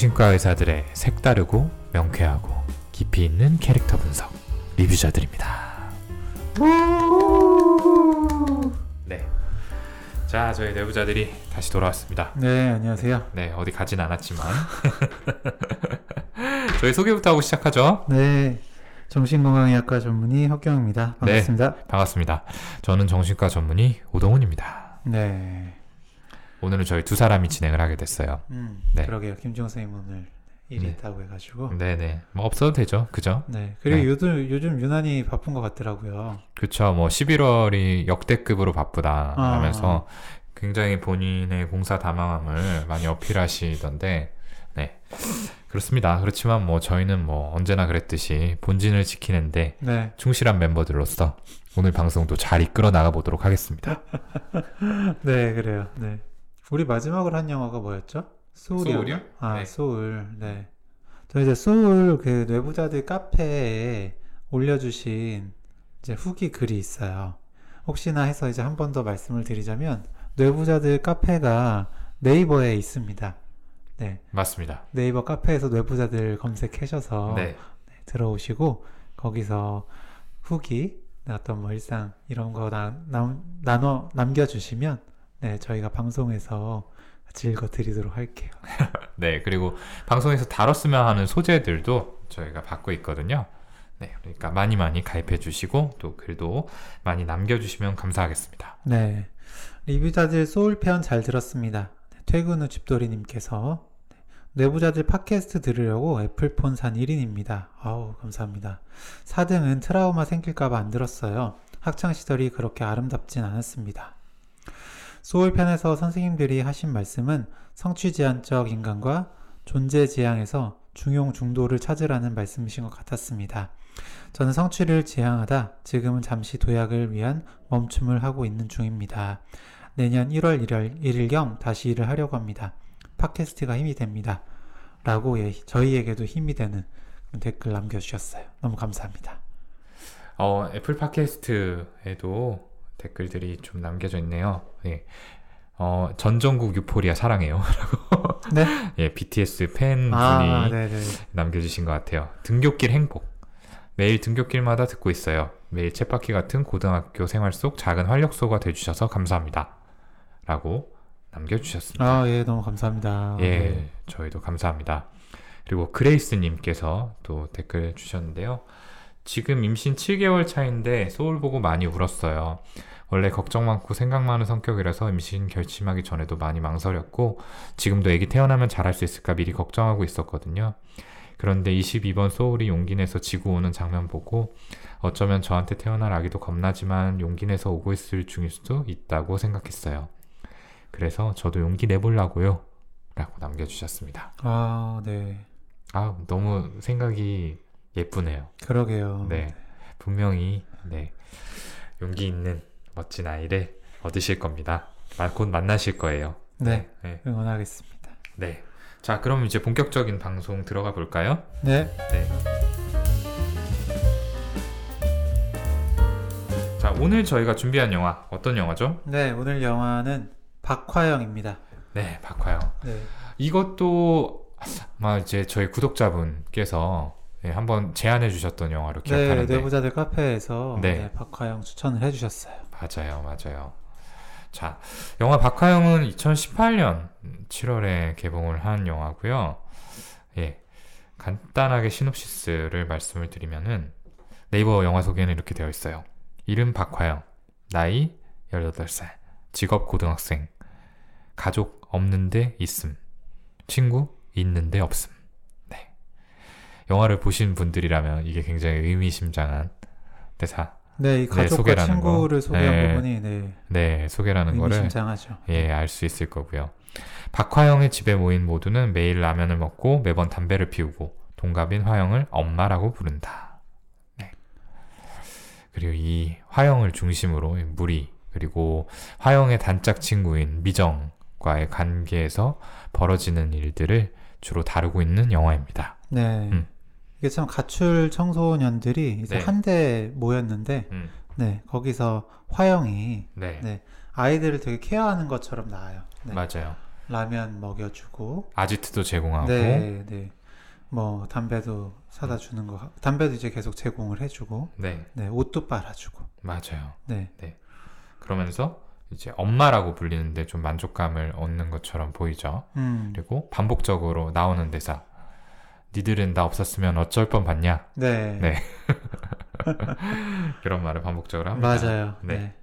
정신과 의사들의 색다르고 명쾌하고 깊이 있는 캐릭터 분석 리뷰자들입니다. 네. 자, 저희 내부자들이 다시 돌아왔습니다. 네, 안녕하세요. 네, 어디 가진 않았지만 저희 소개부터 하고 시작하죠. 네, 정신건강의학과 전문의 혁경입니다. 반갑습니다. 반갑습니다. 저는 정신과 전문의 오동훈입니다. 네. 오늘은 저희 두 사람이 진행을 하게 됐어요. 음, 네. 그러게요. 김종 선생님 오늘 일이 네. 있다고 해가지고. 네네. 뭐 없어도 되죠. 그죠? 네. 그리고 네. 요즘 요즘 유난히 바쁜 것 같더라고요. 그쵸. 뭐 11월이 역대급으로 바쁘다 아. 하면서 굉장히 본인의 공사 다망함을 많이 어필하시던데, 네. 그렇습니다. 그렇지만 뭐 저희는 뭐 언제나 그랬듯이 본진을 지키는데 네. 충실한 멤버들로서 오늘 방송도 잘 이끌어 나가 보도록 하겠습니다. 네, 그래요. 네. 우리 마지막으로 한 영화가 뭐였죠? 소울이요. 소울이요? 아, 네. 소울. 네. 저 이제 소울 그 뇌부자들 카페에 올려주신 이제 후기 글이 있어요. 혹시나 해서 이제 한 번 더 말씀을 드리자면 뇌부자들 카페가 네이버에 있습니다. 네. 맞습니다. 네이버 카페에서 뇌부자들 검색하셔서 네. 들어오시고 거기서 후기 어떤 뭐 일상 이런 거 나, 남, 나눠 남겨주시면 네 저희가 방송에서 같이 읽어드리도록 할게요. 네, 그리고 방송에서 다뤘으면 하는 소재들도 저희가 받고 있거든요. 네, 그러니까 많이 많이 가입해 주시고 또 글도 많이 남겨주시면 감사하겠습니다. 네 리뷰자들 소울편 잘 들었습니다. 네, 퇴근 후 집돌이님께서 네, 뇌부자들 팟캐스트 들으려고 애플폰 산 1인입니다. 아우 감사합니다. 4등은 트라우마 생길까봐 안 들었어요. 학창시절이 그렇게 아름답진 않았습니다. 소울편에서 선생님들이 하신 말씀은 성취지향적 인간과 존재지향에서 중용 중도를 찾으라는 말씀이신 것 같았습니다. 저는 성취를 지향하다 지금은 잠시 도약을 위한 멈춤을 하고 있는 중입니다. 내년 1월 1일, 1일경 다시 일을 하려고 합니다. 팟캐스트가 힘이 됩니다. 라고 예, 저희에게도 힘이 되는 댓글 남겨주셨어요. 너무 감사합니다. 어, 애플 팟캐스트에도 댓글들이 좀 남겨져 있네요. 예. 어, 전정국 유포리아 사랑해요. 네? 예, BTS 팬분이 아. 남겨주신 것 같아요. 등굣길 행복. 매일 등굣길마다 듣고 있어요. 매일 쳇바퀴 같은 고등학교 생활 속 작은 활력소가 돼주셔서 감사합니다. 라고 남겨주셨습니다. 아, 예, 너무 감사합니다. 예, 네. 저희도 감사합니다. 그리고 그레이스님께서 또 댓글 주셨는데요. 지금 임신 7개월 차인데 소울 보고 많이 울었어요. 원래 걱정 많고 생각 많은 성격이라서 임신 결심하기 전에도 많이 망설였고 지금도 아기 태어나면 잘할 수 있을까 미리 걱정하고 있었거든요. 그런데 22번 소울이 용기 내서 지구 오는 장면 보고 어쩌면 저한테 태어날 아기도 겁나지만 용기 내서 오고 있을 중일 수도 있다고 생각했어요. 그래서 저도 용기 내보려고요. 라고 남겨주셨습니다. 아, 네. 아, 너무 생각이 예쁘네요. 그러게요. 네. 분명히, 네. 용기 있는 멋진 아이를 얻으실 겁니다. 마- 곧 만나실 거예요. 네, 네. 응원하겠습니다. 네. 자, 그럼 이제 본격적인 방송 들어가 볼까요? 네, 네. 자, 오늘 저희가 준비한 영화, 어떤 영화죠? 네, 오늘 영화는 박화영입니다. 네, 박화영. 네, 이것도 아마 이제 저희 구독자분께서 네, 한번 제안해 주셨던 영화로 네, 기억하는데 내부자들 카페에서 네. 네, 박화영 추천을 해주셨어요. 맞아요, 맞아요. 자, 영화 박하영은 2018년 7월에 개봉을 한 영화고요. 예, 간단하게 시놉시스를 말씀을 드리면은 네이버 영화 소개는 이렇게 되어 있어요. 이름 박화영, 나이 18살, 직업 고등학생, 가족 없는데 있음, 친구 있는데 없음. 네. 영화를 보신 분들이라면 이게 굉장히 의미심장한 대사 네, 이 가족과 소개라는 친구를 거. 소개한 네. 부분이 네, 네, 소개라는 거를. 예, 알 수 있을 거고요. 박화영의 집에 모인 모두는 매일 라면을 먹고 매번 담배를 피우고 동갑인 화영을 엄마라고 부른다. 네. 그리고 이 화영을 중심으로 이 무리 그리고 화영의 단짝 친구인 미정과의 관계에서 벌어지는 일들을 주로 다루고 있는 영화입니다. 네, 음. 이게 참 가출 청소년들이 이제 네. 한데 모였는데, 음, 네, 거기서 화영이 네, 네. 아이들을 되게 케어하는 것처럼 나와요. 네. 맞아요. 라면 먹여주고 아지트도 제공하고 네, 네. 뭐 담배도 사다 주는 거 같- 담배도 이제 계속 제공을 해주고 네, 네 옷도 빨아주고 맞아요. 네 그러면서 이제 엄마라고 불리는데 좀 만족감을 얻는 것처럼 보이죠. 음, 그리고 반복적으로 나오는 대사. 니들은 나 없었으면 어쩔 뻔 봤냐? 네, 네. 그런 말을 반복적으로 합니다. 맞아요. 네. 네.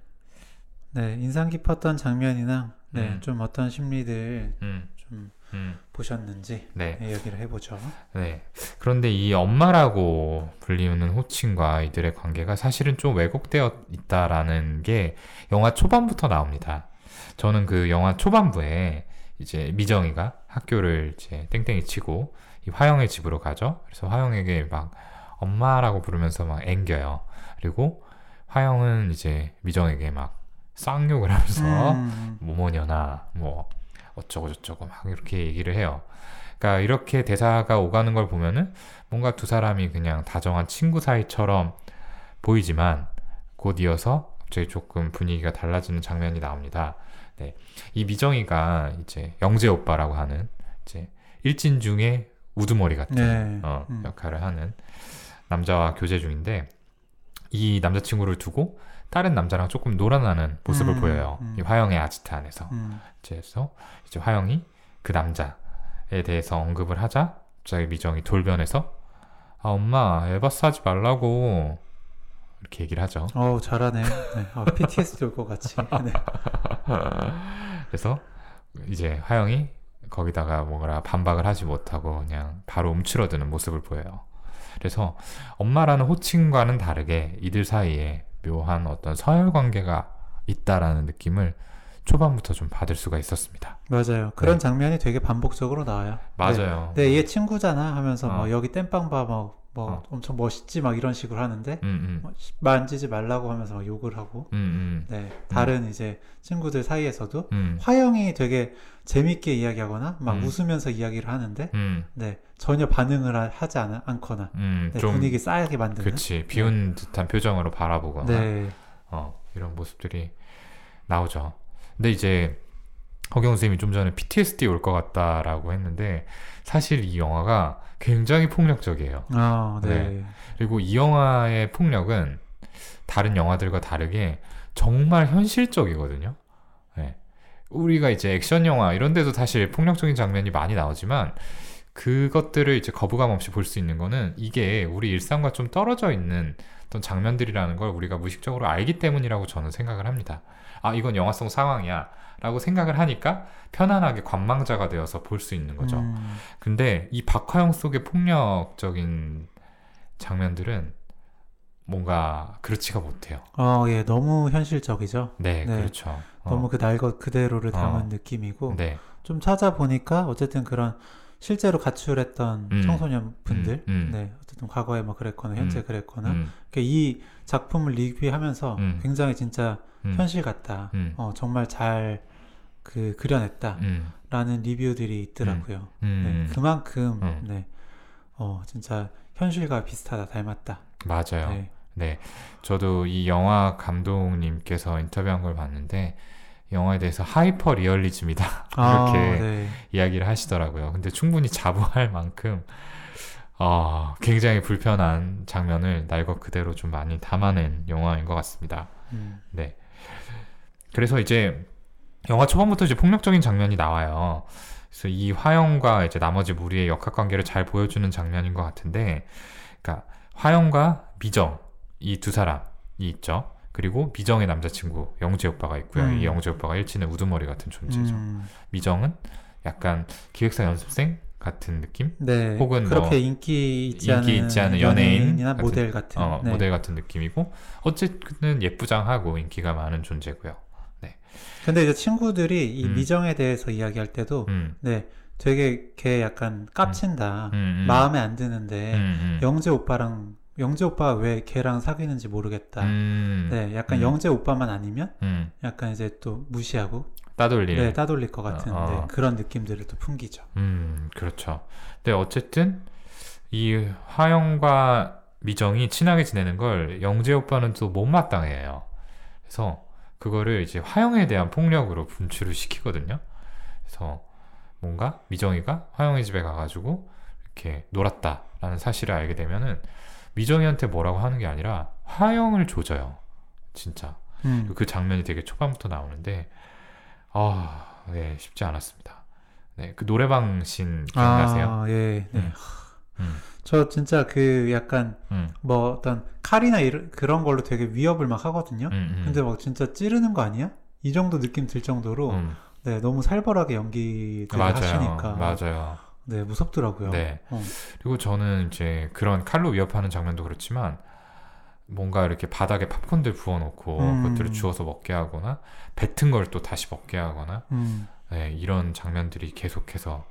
네, 인상 깊었던 장면이나 네, 음. 좀 어떤 심리들 음, 좀 음, 보셨는지 네, 네, 얘기를 해보죠. 네. 그런데 이 엄마라고 불리우는 호칭과 이들의 관계가 사실은 좀 왜곡되어 있다라는 게 영화 초반부터 나옵니다. 저는 그 영화 초반부에 이제 미정이가 학교를 이제 땡땡이 치고 이 화영의 집으로 가죠. 그래서 화영에게 막 엄마라고 부르면서 막 앵겨요. 그리고 화영은 이제 미정에게 막 쌍욕을 하면서 음, 뭐뭐냐나 뭐 어쩌고 저쩌고 막 이렇게 얘기를 해요. 그러니까 이렇게 대사가 오가는 걸 보면은 뭔가 두 사람이 그냥 다정한 친구 사이처럼 보이지만 곧 이어서 갑자기 조금 분위기가 달라지는 장면이 나옵니다. 네. 이 미정이가 이제 영재 오빠라고 하는 이제 일진 중에 우두머리 같은 네, 어, 음. 역할을 하는 남자와 교제 중인데 이 남자친구를 두고 다른 남자랑 조금 놀아나는 모습을 음, 보여요. 음. 이 화영의 아지트 안에서. 음, 그래서 이제 화영이 그 남자에 대해서 언급을 하자 갑자기 미정이 돌변해서 아 엄마 에바스 하지 말라고 이렇게 얘기를 하죠. 어우 잘하네. 네. 어, PTSD 올 것 같이. 네. 그래서 이제 화영이 거기다가 뭔가 반박을 하지 못하고 그냥 바로 움츠러드는 모습을 보여요. 그래서 엄마라는 호칭과는 다르게 이들 사이에 묘한 어떤 서열 관계가 있다라는 느낌을 초반부터 좀 받을 수가 있었습니다. 맞아요. 그런 네. 장면이 되게 반복적으로 나와요. 맞아요. 네, 얘 친구잖아 하면서 어. 뭐 여기 땜빵 봐, 뭐, 뭐 어. 엄청 멋있지 막 이런 식으로 하는데 음, 음, 뭐, 씨, 만지지 말라고 하면서 막 욕을 하고. 음, 음, 네, 다른 이제 친구들 사이에서도 음, 화영이 되게 재밌게 이야기하거나 막 음. 웃으면서 이야기를 하는데 음, 네 전혀 반응을 하- 하지 않, 않거나. 음, 네, 좀 분위기 싸하게 만드는? 그치 비운 듯한 표정으로 바라보거나. 네, 어, 이런 모습들이 나오죠. 근데 이제 허경 선생님이 좀 전에 PTSD 올 것 같다라고 했는데 사실 이 영화가 굉장히 폭력적이에요. 아, 네, 네. 그리고 이 영화의 폭력은 다른 영화들과 다르게 정말 현실적이거든요. 네. 우리가 이제 액션 영화 이런 데도 사실 폭력적인 장면이 많이 나오지만 그것들을 이제 거부감 없이 볼 수 있는 거는 이게 우리 일상과 좀 떨어져 있는 어떤 장면들이라는 걸 우리가 무의식적으로 알기 때문이라고 저는 생각을 합니다. 아, 이건 영화성 상황이야. 라고 생각을 하니까 편안하게 관망자가 되어서 볼 수 있는 거죠. 음, 근데 이 박화영 속의 폭력적인 장면들은 뭔가 그렇지가 못해요. 어, 예, 너무 현실적이죠. 네, 네. 그렇죠. 어, 너무 그 날것 그대로를 담은 어. 느낌이고 네, 좀 찾아보니까 어쨌든 그런 실제로 가출했던 음. 청소년 분들, 음, 음. 네, 어쨌든 과거에 뭐 그랬거나 현재 음. 그랬거나 음, 그러니까 이 작품을 리뷰하면서 음. 굉장히 진짜 음, 현실 같다, 음, 어, 정말 잘 그 그려냈다라는 음, 리뷰들이 있더라고요. 음, 네, 그만큼 음. 네, 어, 진짜 현실과 비슷하다, 닮았다. 맞아요. 네, 네, 저도 이 영화 감독님께서 인터뷰한 걸 봤는데 영화에 대해서 하이퍼 리얼리즘이다 아, 이렇게 네. 이야기를 하시더라고요. 근데 충분히 자부할 만큼 어, 굉장히 불편한 장면을 날 것 그대로 좀 많이 담아낸 영화인 것 같습니다. 음, 네. 그래서 이제 영화 초반부터 이제 폭력적인 장면이 나와요. 그래서 이 화영과 이제 나머지 무리의 역학 관계를 잘 보여주는 장면인 것 같은데, 그러니까 화영과 미정 이 두 사람이 있죠. 그리고 미정의 남자친구 영재 오빠가 있고요. 음. 이 영재 오빠가 일진의 우두머리 같은 존재죠. 음, 미정은 약간 기획사 연습생 같은 느낌? 네, 혹은 그렇게 뭐 인기 있지 인기 않은, 있지 않은 연예인 같은- 모델 같은 어, 네. 모델 같은 느낌이고 어쨌든 예쁘장하고 인기가 많은 존재고요. 근데 이제 친구들이 이 음. 미정에 대해서 이야기할 때도 음, 네 되게 걔 약간 깝친다 음, 음. 마음에 안 드는데 음, 음. 영재 오빠랑 영재 오빠 왜 걔랑 사귀는지 모르겠다 음, 네 약간 음. 영재 오빠만 아니면 음, 약간 이제 또 무시하고 따돌릴. 네 따돌릴 것 같은 어. 네, 그런 느낌들을 또 풍기죠 음, 그렇죠. 근데 어쨌든 이 화영과 미정이 친하게 지내는 걸 영재 오빠는 또 못마땅해요. 그래서 그거를 이제 화영에 대한 폭력으로 분출을 시키거든요. 그래서 뭔가 미정이가 화영이 집에 가가지고 이렇게 놀았다라는 사실을 알게 되면은 미정이한테 뭐라고 하는 게 아니라 화영을 조져요. 진짜. 음. 그 장면이 되게 초반부터 나오는데 아, 네, 쉽지 않았습니다. 네, 그 노래방 신 기억나세요? 아, 예. 네. 음. 음, 저 진짜 그 약간 음, 뭐 어떤 칼이나 이런 그런 걸로 되게 위협을 막 하거든요. 음, 음. 근데 막 진짜 찌르는 거 아니야? 이 정도 느낌 들 정도로 음, 네 너무 살벌하게 연기를 맞아요, 하시니까 맞아요. 네 무섭더라고요. 네. 어. 그리고 저는 이제 그런 칼로 위협하는 장면도 그렇지만 뭔가 이렇게 바닥에 팝콘들 부어놓고 음. 그것들을 주워서 먹게 하거나 뱉은 걸 또 다시 먹게 하거나 음. 네, 이런 장면들이 계속해서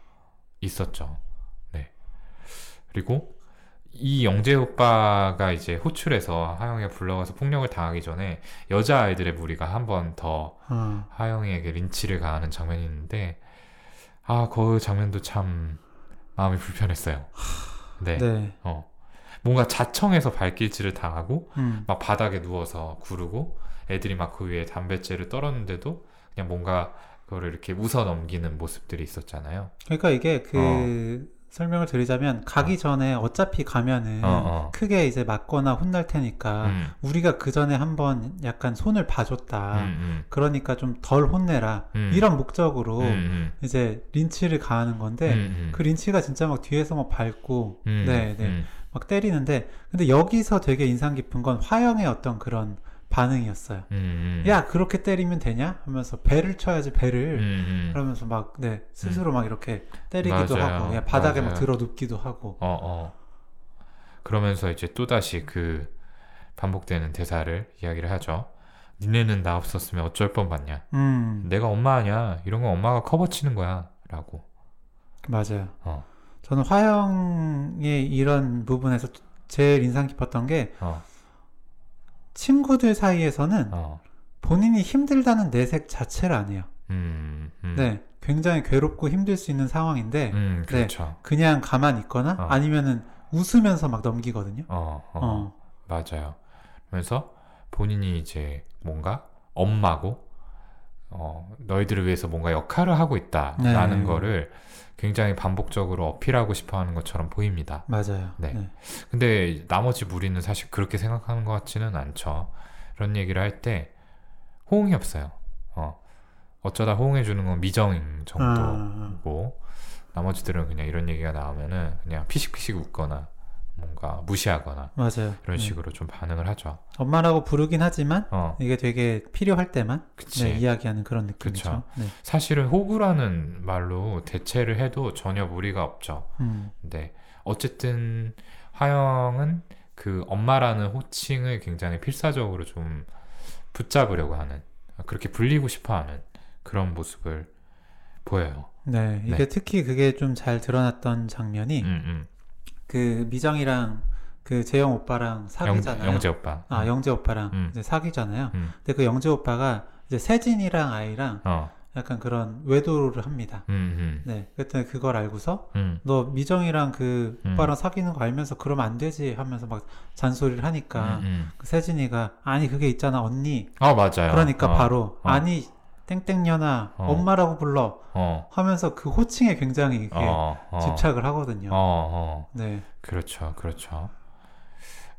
있었죠. 네. 그리고 이 영재 오빠가 이제 호출해서 하영이가 불러가서 폭력을 당하기 전에 여자 아이들의 무리가 한 번더 어. 하영이에게 린치를 가하는 장면이 있는데 아 그 장면도 참 마음이 불편했어요. 네. 네. 어. 뭔가 자청해서 발길질을 당하고 음. 막 바닥에 누워서 구르고 애들이 막 그 위에 담뱃재를 떨었는데도 그냥 뭔가 그거를 이렇게 웃어 넘기는 모습들이 있었잖아요. 그러니까 이게 그 설명을 드리자면 가기 전에 어차피 가면은 어, 어. 크게 이제 맞거나 혼날 테니까 음, 우리가 그 전에 한번 약간 손을 봐줬다. 음, 그러니까 좀 덜 혼내라. 음. 이런 목적으로 음, 음, 이제 린치를 가하는 건데 음, 음. 그 린치가 진짜 막 뒤에서 막 밟고 음, 네, 네. 음, 막 때리는데 근데 여기서 되게 인상 깊은 건 화영의 어떤 그런 반응이었어요. 음, 음. 야 그렇게 때리면 되냐? 하면서 배를 쳐야지 배를 음, 음. 그러면서 막 네 스스로 막 이렇게 때리기도 맞아요. 하고 그냥 바닥에 막 맞아요. 들어 눕기도 하고 어, 어. 그러면서 이제 또 다시 그 반복되는 대사를 이야기를 하죠. 니네는 나 없었으면 어쩔 뻔 봤냐. 음 내가 엄마 아니야. 이런 건 엄마가 커버 치는 거야. 라고. 맞아요. 어, 저는 화영의 이런 부분에서 제일 인상 깊었던 게 어, 친구들 사이에서는 어. 본인이 힘들다는 내색 자체를 안 해요. 음, 음. 네, 굉장히 괴롭고 힘들 수 있는 상황인데 음, 그렇죠. 그냥 가만히 있거나 어. 아니면은 웃으면서 막 넘기거든요. 어, 어, 어, 맞아요. 그래서 본인이 이제 뭔가 엄마고, 어, 너희들을 위해서 뭔가 역할을 하고 있다라는 네. 거를 굉장히 반복적으로 어필하고 싶어 하는 것처럼 보입니다. 맞아요. 네. 근데 나머지 무리는 사실 그렇게 생각하는 것 같지는 않죠. 그런 얘기를 할 때 호응이 없어요. 어. 어쩌다 호응해 주는 건 미정 정도고, 아, 나머지들은 그냥 이런 얘기가 나오면은 그냥 피식피식 웃거나 뭔가 무시하거나 맞아요. 이런 네. 식으로 좀 반응을 하죠. 엄마라고 부르긴 하지만 어, 이게 되게 필요할 때만. 네, 이야기하는 그런 느낌이죠. 그쵸. 네. 사실은 호구라는 말로 대체를 해도 전혀 무리가 없죠. 음, 근데 어쨌든 화영은 그 엄마라는 호칭을 굉장히 필사적으로 좀 붙잡으려고 하는 그렇게 불리고 싶어하는 그런 모습을 보여요. 네, 이게 네. 특히 그게 좀 잘 드러났던 장면이 음, 음. 그 미정이랑 그 재영 오빠랑 영, 사귀잖아요. 영 재 오빠. 아, 음. 영재 오빠랑 음. 이제 사귀잖아요. 음. 근데 그 영재 오빠가 이제 세진이랑 아이랑 어. 약간 그런 외도를 합니다. 음, 네, 그랬더니 그걸 알고서 음. 음. 너 미정이랑 그 음. 오빠랑 사귀는 거 알면서 그러면 안 되지 하면서 막 잔소리를 하니까. 그 세진이가 아니 그게 있잖아 언니 어, 맞아요. 그러니까 어, 바로 어. 아니 땡땡년아 어. 엄마라고 불러 어. 하면서 그 호칭에 굉장히 어, 어. 집착을 하거든요. 어, 어. 네, 그렇죠. 그렇죠.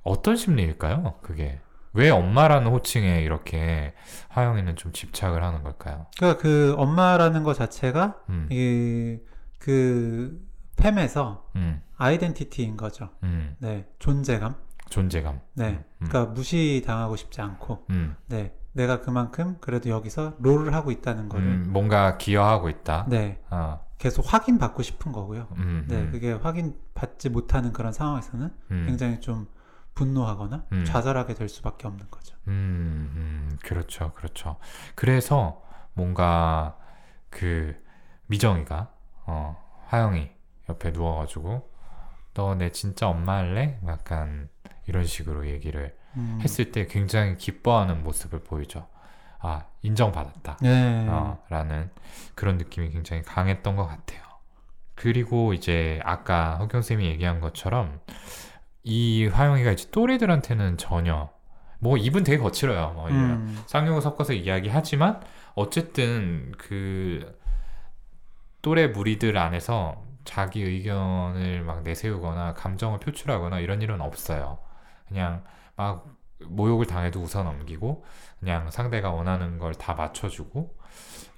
어떤 심리일까요? 그게. 왜 엄마라는 호칭에 이렇게 하영이는 좀 집착을 하는 걸까요? 그러니까 그 엄마라는 것 자체가 음. 이그 팸에서 음. 아이덴티티인 거죠. 음. 네, 존재감. 존재감. 네, 음. 음. 그러니까 무시당하고 싶지 않고, 음. 네, 내가 그만큼 그래도 여기서 롤을 하고 있다는 거를, 음, 뭔가 기여하고 있다. 네, 어. 계속 확인 받고 싶은 거고요. 음, 네, 음, 그게 확인 받지 못하는 그런 상황에서는 음, 굉장히 좀 분노하거나 음. 좌절하게 될 수밖에 없는 거죠. 음, 음, 그렇죠, 그렇죠. 그래서 뭔가 그 미정이가 어, 하영이 옆에 누워가지고 너 내 진짜 엄마 할래? 약간 이런 식으로 얘기를 음. 했을 때 굉장히 기뻐하는 모습을 보이죠. 아 인정받았다. 네, 어, 라는 그런 느낌이 굉장히 강했던 것 같아요. 그리고 이제 아까 흑경쌤이 얘기한 것처럼 이 화영이가 이제 또래들한테는 전혀 뭐 입은 되게 거칠어요. 뭐. 음, 쌍욕을 섞어서 이야기하지만 어쨌든 그 또래 무리들 안에서 자기 의견을 막 내세우거나 감정을 표출하거나 이런 일은 없어요. 그냥 막 모욕을 당해도 웃어 넘기고 그냥 상대가 원하는 걸 다 맞춰주고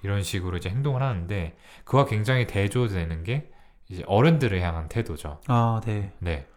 이런 식으로 이제 행동을 하는데 그와 굉장히 대조되는 게 이제 어른들을 향한 태도죠. 아, 네. 네.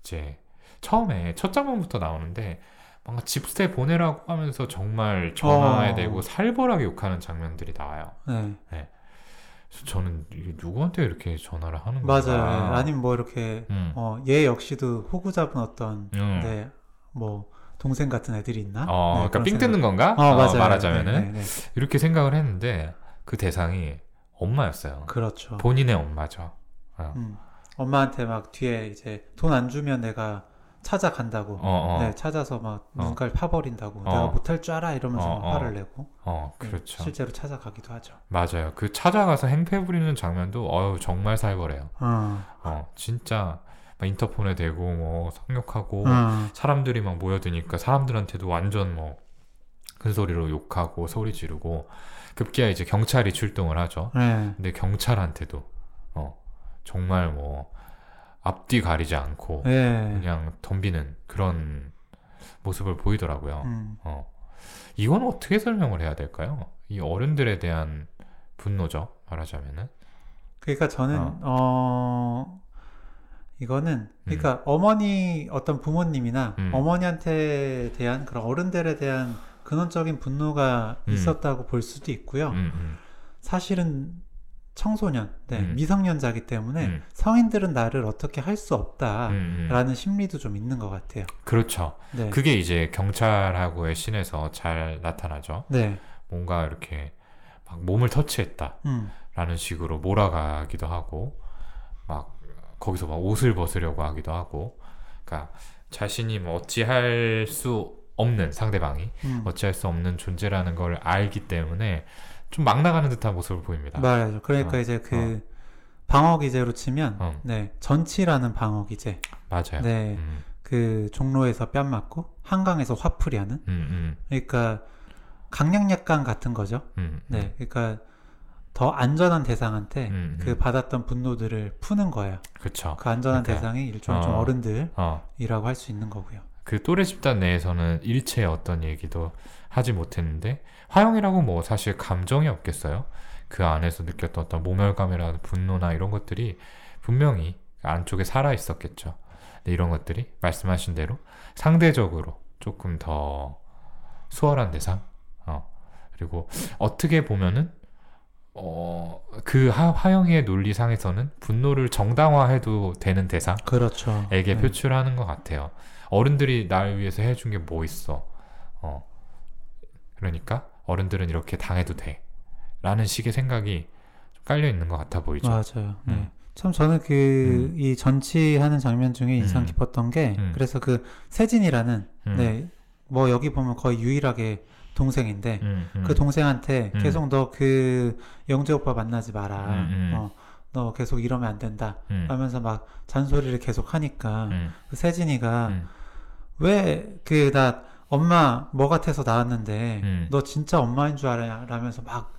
이제 처음에 첫 장면부터 나오는데 뭔가 집세 보내라고 하면서 정말 전화에 어. 대고 살벌하게 욕하는 장면들이 나와요. 네. 그래서 저는 누구한테 이렇게 전화를 하는 맞아요. 건가? 네. 아니면 뭐 이렇게 음. 어, 얘 역시도 호구 잡은 어떤 음. 네. 뭐 동생 같은 애들이 있나? 어, 네, 그러니까 삥 뜯는 건가? 어, 맞아요. 말하자면은 네, 네, 네. 이렇게 생각을 했는데 그 대상이 엄마였어요. 그렇죠. 본인의 엄마죠. 어, 음. 엄마한테 막 뒤에 이제 돈 안 주면 내가 찾아간다고. 어, 어, 네, 찾아서 막 어. 눈깔 파버린다고. 어. 내가 못할 줄 알아 이러면서 어, 막 어. 화를 내고. 어, 네, 그렇죠. 실제로 찾아가기도 하죠. 맞아요. 그 찾아가서 행패 부리는 장면도 어유 정말 살벌해요. 어. 어, 진짜 막 인터폰에 대고 뭐 성욕하고 어. 사람들이 막 모여드니까 사람들한테도 완전 뭐 큰 소리로 욕하고 소리 지르고 급기야 이제 경찰이 출동을 하죠. 네. 근데 경찰한테도 어 정말 뭐 앞뒤 가리지 않고 네. 그냥 덤비는 그런 모습을 보이더라고요. 음. 어 이건 어떻게 설명을 해야 될까요? 이 어른들에 대한 분노죠. 말하자면은 그러니까 저는 어. 어, 이거는 그러니까 어머니 어떤 부모님이나 음. 어머니한테 대한 그런 어른들에 대한 근원적인 분노가 음. 있었다고 볼 수도 있고요. 음, 음, 사실은 청소년, 네, 음. 미성년자기 때문에 음. 성인들은 나를 어떻게 할 수 없다라는 음, 음. 심리도 좀 있는 것 같아요. 그렇죠. 네, 그게 이제 경찰하고의 신에서 잘 나타나죠. 네, 뭔가 이렇게 막 몸을 터치했다라는 음, 식으로 몰아가기도 하고 막 거기서 막 옷을 벗으려고 하기도 하고 그러니까 자신이 뭐 어찌할 수 없는 상대방이 음. 어찌할 수 없는 존재라는 걸 알기 때문에 좀 막 나가는 듯한 모습을 보입니다. 맞아요. 그러니까 어, 이제 그 방어 기제로 치면, 어. 네, 전치라는 방어 기제, 맞아요. 네, 음, 그 종로에서 뺨 맞고 한강에서 화풀이 하는, 음, 음, 그러니까 강력약강 같은 거죠. 음, 네, 그러니까 더 안전한 대상한테 음, 음. 그 받았던 분노들을 푸는 거예요. 그렇죠. 그 안전한 그러니까, 대상이 일종의 좀 어. 어른들이라고 어, 할수 있는 거고요. 그 또래 집단 내에서는 일체 어떤 얘기도 하지 못했는데 화영이라고 뭐 사실 감정이 없겠어요. 그 안에서 느꼈던 어떤 모멸감이나 분노나 이런 것들이 분명히 안쪽에 살아 있었겠죠. 근데 이런 것들이 말씀하신 대로 상대적으로 조금 더 수월한 대상. 어. 그리고 어떻게 보면은 어, 그 하, 화영이의 논리상에서는 분노를 정당화해도 되는 대상. 그렇죠. 에게 네. 표출하는 것 같아요. 어른들이 날 위해서 해준 게 뭐 있어? 어. 그러니까 어른들은 이렇게 당해도 돼. 라는 식의 생각이 좀 깔려 있는 것 같아 보이죠. 맞아요. 네. 음. 참 저는 그이 전치하는 장면 중에 인상 음. 깊었던 게 음. 그래서 그 세진이라는 음. 네. 뭐 여기 보면 거의 유일하게 동생인데 음, 음. 그 동생한테 음. 계속 너 그 영재 오빠 만나지 마라. 음, 음. 어, 너 계속 이러면 안 된다. 음, 하면서 막 잔소리를 계속 하니까 음, 그 세진이가 음, 왜그 나 엄마 뭐 같아서 나왔는데 음. 너 진짜 엄마인 줄 알아? 라면서 막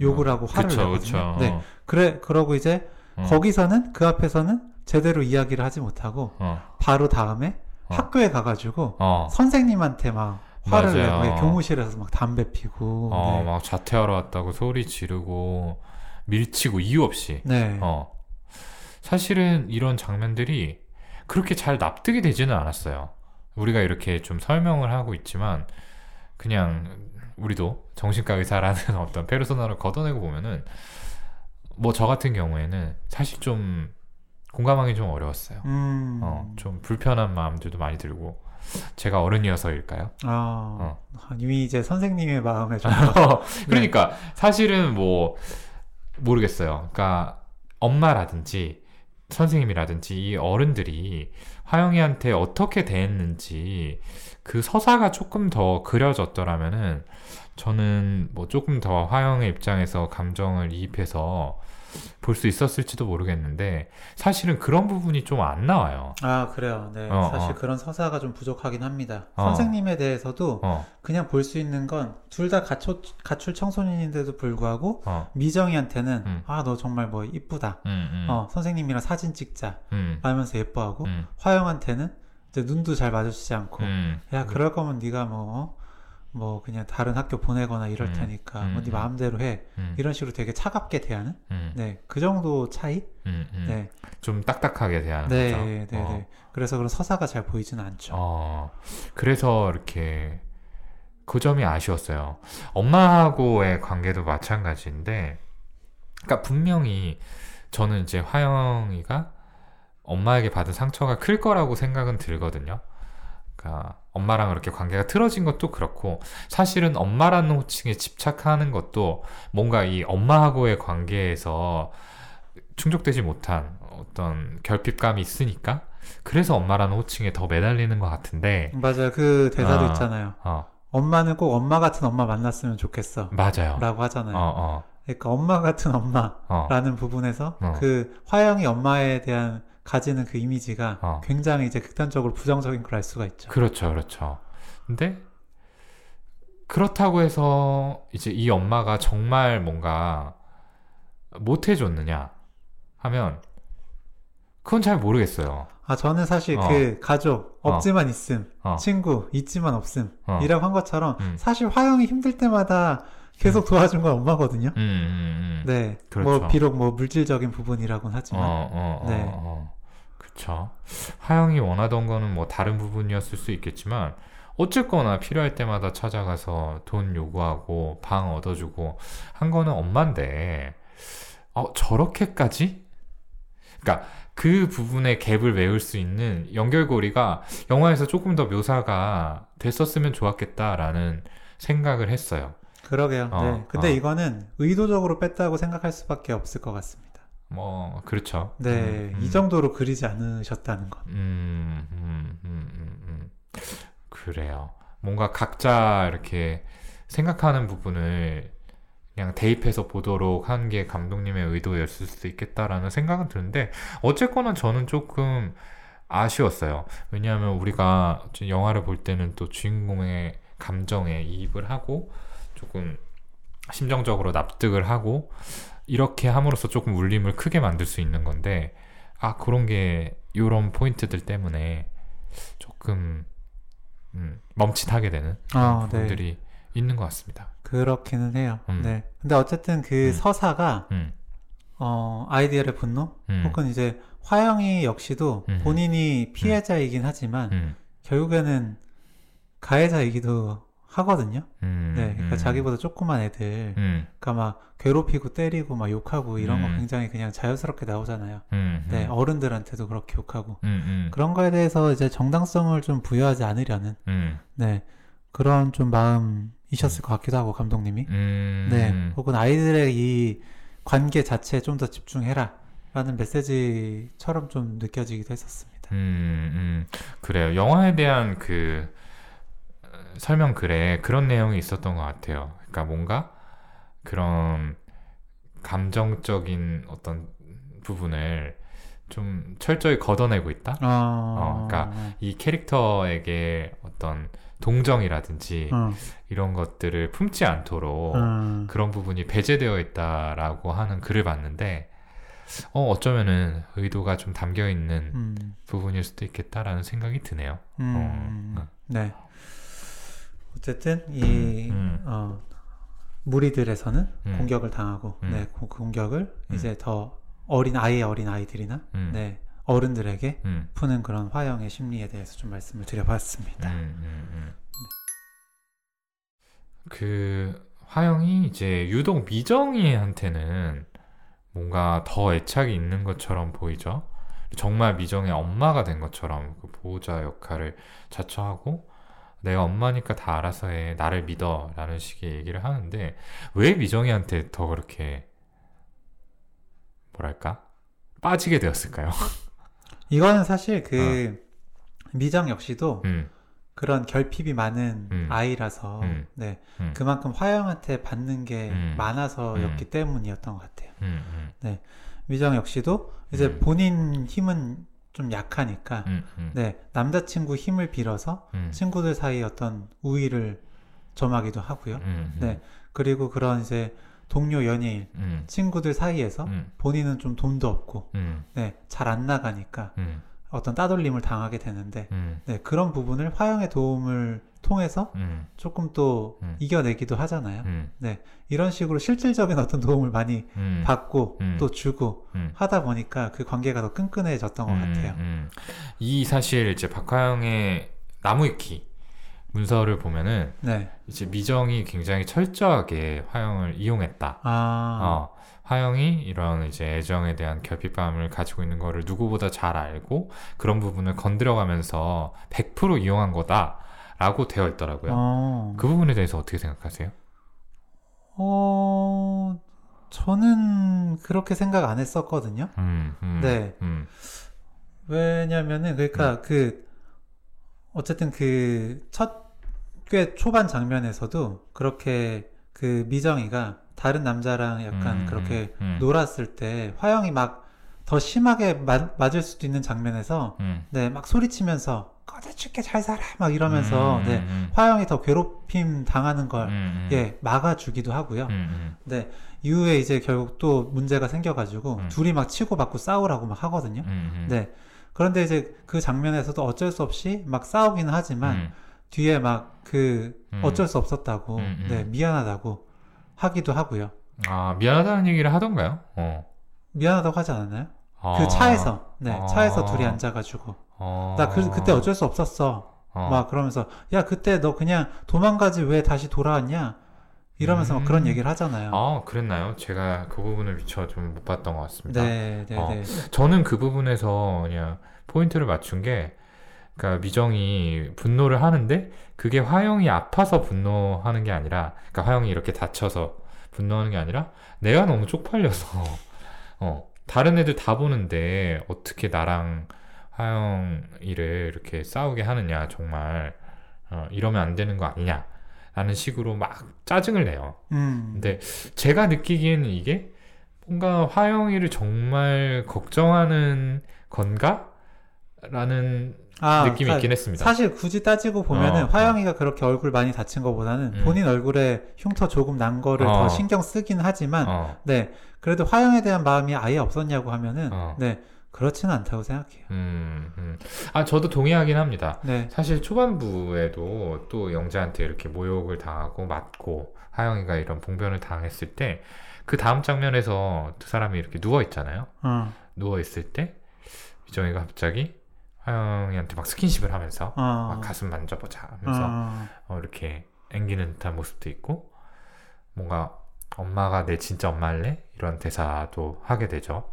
욕을 하고 화를 그쵸, 내거든요. 그쵸. 네. 그래 그러고 이제 어, 거기서는 그 앞에서는 제대로 이야기를 하지 못하고 어, 바로 다음에 어. 학교에 가가지고 어, 선생님한테 막 화를 맞아요. 내고 교무실에서 막 담배 피고 어, 네. 막 자퇴하러 왔다고 소리 지르고 밀치고 이유 없이. 네. 어. 사실은 이런 장면들이 그렇게 잘 납득이 되지는 않았어요. 우리가 이렇게 좀 설명을 하고 있지만 그냥 우리도 정신과 의사라는 어떤 페르소나를 걷어내고 보면은 뭐 저 같은 경우에는 사실 좀 공감하기 좀 어려웠어요. 음. 어, 좀 불편한 마음들도 많이 들고 제가 어른이어서일까요? 아, 어. 이미 이제 선생님의 마음에 좀 그러니까 사실은 뭐 모르겠어요. 그러니까 엄마라든지 선생님이라든지 이 어른들이 화영이한테 어떻게 대했는지 그 서사가 조금 더 그려졌더라면은 저는 뭐 조금 더 화영의 입장에서 감정을 이입해서 볼 수 있었을지도 모르겠는데 사실은 그런 부분이 좀 안 나와요. 아, 그래요. 네. 어, 사실 어. 그런 서사가 좀 부족하긴 합니다. 어. 선생님에 대해서도 어, 그냥 볼 수 있는 건 둘 다 가출, 가출 청소년인데도 불구하고 어, 미정이한테는 음. 아, 너 정말 뭐 이쁘다. 음, 음, 어, 선생님이랑 사진 찍자. 음, 하면서 예뻐하고 음, 화영한테는 이제 눈도 잘 마주치지 않고 음. 야 그럴 거면 네가 뭐 뭐 그냥 다른 학교 보내거나 이럴 음, 테니까 음, 뭐네 음. 마음대로 해 음, 이런 식으로 되게 차갑게 대하는 음, 네그 정도 차이 음, 음. 네좀 딱딱하게 대하는 네, 거죠. 네, 네, 어. 네. 그래서 그런 서사가 잘 보이지는 않죠. 어, 그래서 이렇게 그 점이 아쉬웠어요. 엄마하고의 관계도 마찬가지인데, 그러니까 분명히 저는 이제 화영이가 엄마에게 받은 상처가 클 거라고 생각은 들거든요. 그러니까 엄마랑 그렇게 관계가 틀어진 것도 그렇고 사실은 엄마라는 호칭에 집착하는 것도 뭔가 이 엄마하고의 관계에서 충족되지 못한 어떤 결핍감이 있으니까 그래서 엄마라는 호칭에 더 매달리는 것 같은데 맞아요. 그 대사도 어. 있잖아요. 어 엄마는 꼭 엄마 같은 엄마 만났으면 좋겠어. 맞아요 라고 하잖아요. 어어 그러니까 엄마 같은 엄마라는 어, 부분에서 어. 그 화영이 엄마에 대한 가지는 그 이미지가 어. 굉장히 이제 극단적으로 부정적인 걸 알 수가 있죠. 그렇죠 그렇죠 근데 그렇다고 해서 이제 이 엄마가 정말 뭔가 못 해줬느냐 하면 그건 잘 모르겠어요 아, 저는 사실 어. 그 가족, 어. 없지만 있음, 어. 친구, 있지만 없음, 어. 이라고 한 것처럼 음. 사실 화영이 힘들 때마다 계속 도와준 건 엄마거든요. 음, 음, 음. 네. 그렇죠. 뭐, 비록 뭐 물질적인 부분이라고는 하지만. 어, 어, 어, 네. 어. 그쵸. 화영이 원하던 거는 뭐 다른 부분이었을 수 있겠지만, 어쨌거나 필요할 때마다 찾아가서 돈 요구하고 방 얻어주고 한 거는 엄만데, 어, 저렇게까지? 그러니까 그 부분의 갭을 메울 수 있는 연결고리가 영화에서 조금 더 묘사가 됐었으면 좋았겠다라는 생각을 했어요. 그러게요. 어, 네. 근데 어. 이거는 의도적으로 뺐다고 생각할 수밖에 없을 것 같습니다. 뭐, 그렇죠. 네. 음, 음. 이 정도로 그리지 않으셨다는 건. 음, 음, 음, 음, 음. 그래요. 뭔가 각자 이렇게 생각하는 부분을 그냥 대입해서 보도록 한 게 감독님의 의도였을 수도 있겠다라는 생각은 드는데, 어쨌거나 저는 조금 아쉬웠어요. 왜냐하면 우리가 영화를 볼 때는 또 주인공의 감정에 이입을 하고, 조금 심정적으로 납득을 하고, 이렇게 함으로써 조금 울림을 크게 만들 수 있는 건데, 아, 그런 게, 요런 포인트들 때문에 조금, 음, 멈칫하게 되는 아, 네. 부분들이 있는 것 같습니다. 그렇기는 해요. 음. 네. 근데 어쨌든 그 음. 서사가, 음, 어, 아이디어의 분노? 음, 혹은 이제 화영이 역시도 음. 본인이 피해자이긴 하지만 음, 결국에는 가해자이기도 하거든요. 음, 네, 그러니까 음, 자기보다 조그만 애들, 음, 그러니까 막 괴롭히고 때리고 막 욕하고 이런 거 음. 굉장히 그냥 자연스럽게 나오잖아요. 음, 네, 음, 어른들한테도 그렇게 욕하고 그런 거에 대해서 이제 정당성을 좀 부여하지 않으려는 음, 네 그런 좀 마음이셨을 것 같기도 하고 감독님이 음, 네 음, 혹은 아이들의 이 관계 자체에 좀 더 집중해라 라는 메시지처럼 좀 느껴지기도 했었습니다. 음, 음. 그래요. 영화에 대한 그 어, 설명 글에 그런 내용이 있었던 것 같아요. 그러니까 뭔가 그런 감정적인 어떤 부분을 좀 철저히 걷어내고 있다. 어, 그러니까 이 캐릭터에게 어떤 동정이라든지 어, 이런 것들을 품지 않도록 어, 그런 부분이 배제되어 있다라고 하는 글을 봤는데 어, 어쩌면은 의도가 좀 담겨 있는 음, 부분일 수도 있겠다라는 생각이 드네요. 음, 어, 네. 어쨌든 이 음. 어, 무리들에서는 음. 공격을 당하고 음. 네, 그 공격을 음. 이제 더 어린 아이의 어린 아이들이나 음, 네, 어른들에게 음, 푸는 그런 화영의 심리에 대해서 좀 말씀을 드려봤습니다. 음, 음, 음. 그 화영이 이제 유독 미정이한테는 뭔가 더 애착이 있는 것처럼 보이죠. 정말 미정의 엄마가 된 것처럼 그 보호자 역할을 자처하고 내가 엄마니까 다 알아서 해 나를 믿어 라는 식의 얘기를 하는데 왜 미정이한테 더 그렇게 뭐랄까 빠지게 되었을까요? 이거는 사실 그 미정 역시도 음, 그런 결핍이 많은 음. 아이라서 음. 네 음. 그만큼 화영한테 받는 게 음. 많아서였기 음. 때문이었던 것 같아요. 음, 음, 미정 역시도 이제 음. 본인 힘은 좀 약하니까 음, 음, 네 남자친구 힘을 빌어서 음, 친구들 사이 어떤 우위를 점하기도 하고요. 음, 네. 그리고 그런 이제 동료 연예인 음, 친구들 사이에서 음, 본인은 좀 돈도 없고 음, 네잘 안 나가니까 음, 어떤 따돌림을 당하게 되는데 음, 네 그런 부분을 화영의 도움을 통해서 음, 조금 또 음. 이겨내기도 하잖아요. 음, 이런 식으로 실질적인 어떤 도움을 많이 음, 받고 음. 또 주고 음. 하다 보니까 그 관계가 더 끈끈해졌던 것 같아요. 이 사실 이제 박하영의 나무위키 문서를 보면은 네. 이제 미정이 굉장히 철저하게 화영을 이용했다. 아, 어, 화영이 이런 이제 애정에 대한 결핍감을 가지고 있는 거를 누구보다 잘 알고 그런 부분을 건드려가면서 100% 이용한 거다 라고 되어 있더라고요. 어, 그 부분에 대해서 어떻게 생각하세요? 어, 저는 그렇게 생각 안 했었거든요. 음, 음, 네. 음, 왜냐면은, 그러니까 그, 어쨌든 그, 첫, 꽤 초반 장면에서도 그렇게 그 미정이가 다른 남자랑 약간 음, 그렇게 음, 놀았을 때 화영이 막 더 심하게 맞, 맞을 수도 있는 장면에서 음, 네, 막 소리치면서 꺼져줄게 잘 살아 막 이러면서 음, 네, 음, 화영이 더 괴롭힘 당하는 걸 음, 음, 예, 막아주기도 하고요. 음, 음, 네, 이후에 이제 결국 또 문제가 생겨가지고 음. 둘이 막 치고받고 싸우라고 막 하거든요. 음, 음, 네. 그런데 이제 그 장면에서도 어쩔 수 없이 막 싸우기는 하지만 음, 뒤에 막그 음. 어쩔 수 없었다고 음, 음. 네, 미안하다고 하기도 하고요. 아 미안하다는 얘기를 하던가요? 어. 미안하다고 하지 않았나요? 아, 그 차에서 네, 아. 차에서 둘이 앉아가지고 어. 나 그, 그때 어쩔 수 없었어. 어. 막 그러면서 야 그때 너 그냥 도망가지 왜 다시 돌아왔냐 이러면서 막 음. 그런 얘기를 하잖아요. 아, 그랬나요? 제가 그 부분을 미처 좀 못 봤던 것 같습니다. 네, 네, 어. 네. 저는 그 부분에서 그냥 포인트를 맞춘 게, 그러니까 미정이 분노를 하는데, 그게 화영이 아파서 분노하는 게 아니라, 그러니까 화영이 이렇게 다쳐서 분노하는 게 아니라, 내가 너무 쪽팔려서, 어, 다른 애들 다 보는데, 어떻게 나랑 화영이를 이렇게 싸우게 하느냐, 정말, 어, 이러면 안 되는 거 아니냐, 라는 식으로 막 짜증을 내요. 음. 근데 제가 느끼기에는 이게 뭔가 화영이를 정말 걱정하는 건가? 라는 아, 느낌이 사- 있긴 했습니다. 사실 굳이 따지고 보면은 어, 화영이가 그렇게 얼굴 많이 다친 것보다는 음. 본인 얼굴에 흉터 조금 난 거를 어. 더 신경 쓰긴 하지만 어, 네 그래도 화영에 대한 마음이 아예 없었냐고 하면은 어. 네 그렇지는 않다고 생각해요. 음, 음. 아, 저도 동의하긴 합니다. 네, 사실 초반부에도 또 영재한테 이렇게 모욕을 당하고 맞고 하영이가 이런 봉변을 당했을 때 그 다음 장면에서 두 사람이 이렇게 누워 있잖아요. 어, 누워 있을 때 미정이가 갑자기 하영이한테 막 스킨십을 하면서 어, 막 가슴 만져보자 하면서 어, 어, 이렇게 앵기는 듯한 모습도 있고 뭔가 엄마가 내 진짜 엄마일래? 이런 대사도 하게 되죠.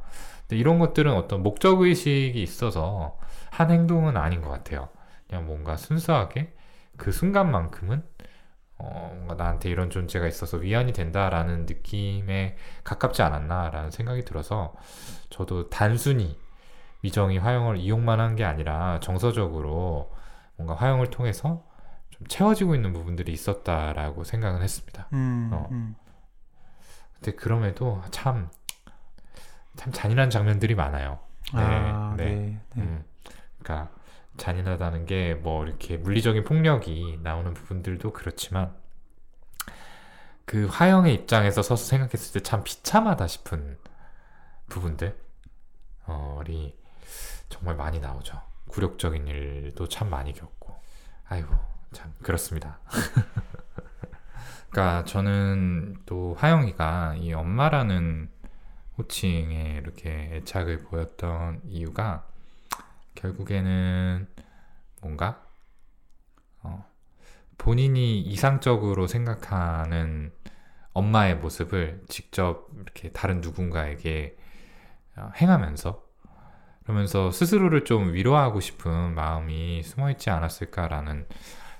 근데 이런 것들은 어떤 목적 의식이 있어서 한 행동은 아닌 것 같아요. 그냥 뭔가 순수하게 그 순간만큼은 어, 뭔가 나한테 이런 존재가 있어서 위안이 된다라는 느낌에 가깝지 않았나라는 생각이 들어서 저도 단순히 미정이 화영을 이용만 한 게 아니라 정서적으로 뭔가 화영을 통해서 좀 채워지고 있는 부분들이 있었다라고 생각은 했습니다. 음, 어. 음. 근데 그럼에도 참, 참 잔인한 장면들이 많아요. 네, 아, 네. 네, 네. 음, 그러니까 잔인하다는 게 뭐 이렇게 물리적인 폭력이 나오는 부분들도 그렇지만 그 화영의 입장에서 서서 생각했을 때 참 비참하다 싶은 부분들이 정말 많이 나오죠. 굴욕적인 일도 참 많이 겪고 아이고 참 그렇습니다. 그러니까 저는 또 하영이가 이 엄마라는 호칭에 이렇게 애착을 보였던 이유가 결국에는 뭔가 어, 본인이 이상적으로 생각하는 엄마의 모습을 직접 이렇게 다른 누군가에게 어, 행하면서 그러면서 스스로를 좀 위로하고 싶은 마음이 숨어 있지 않았을까라는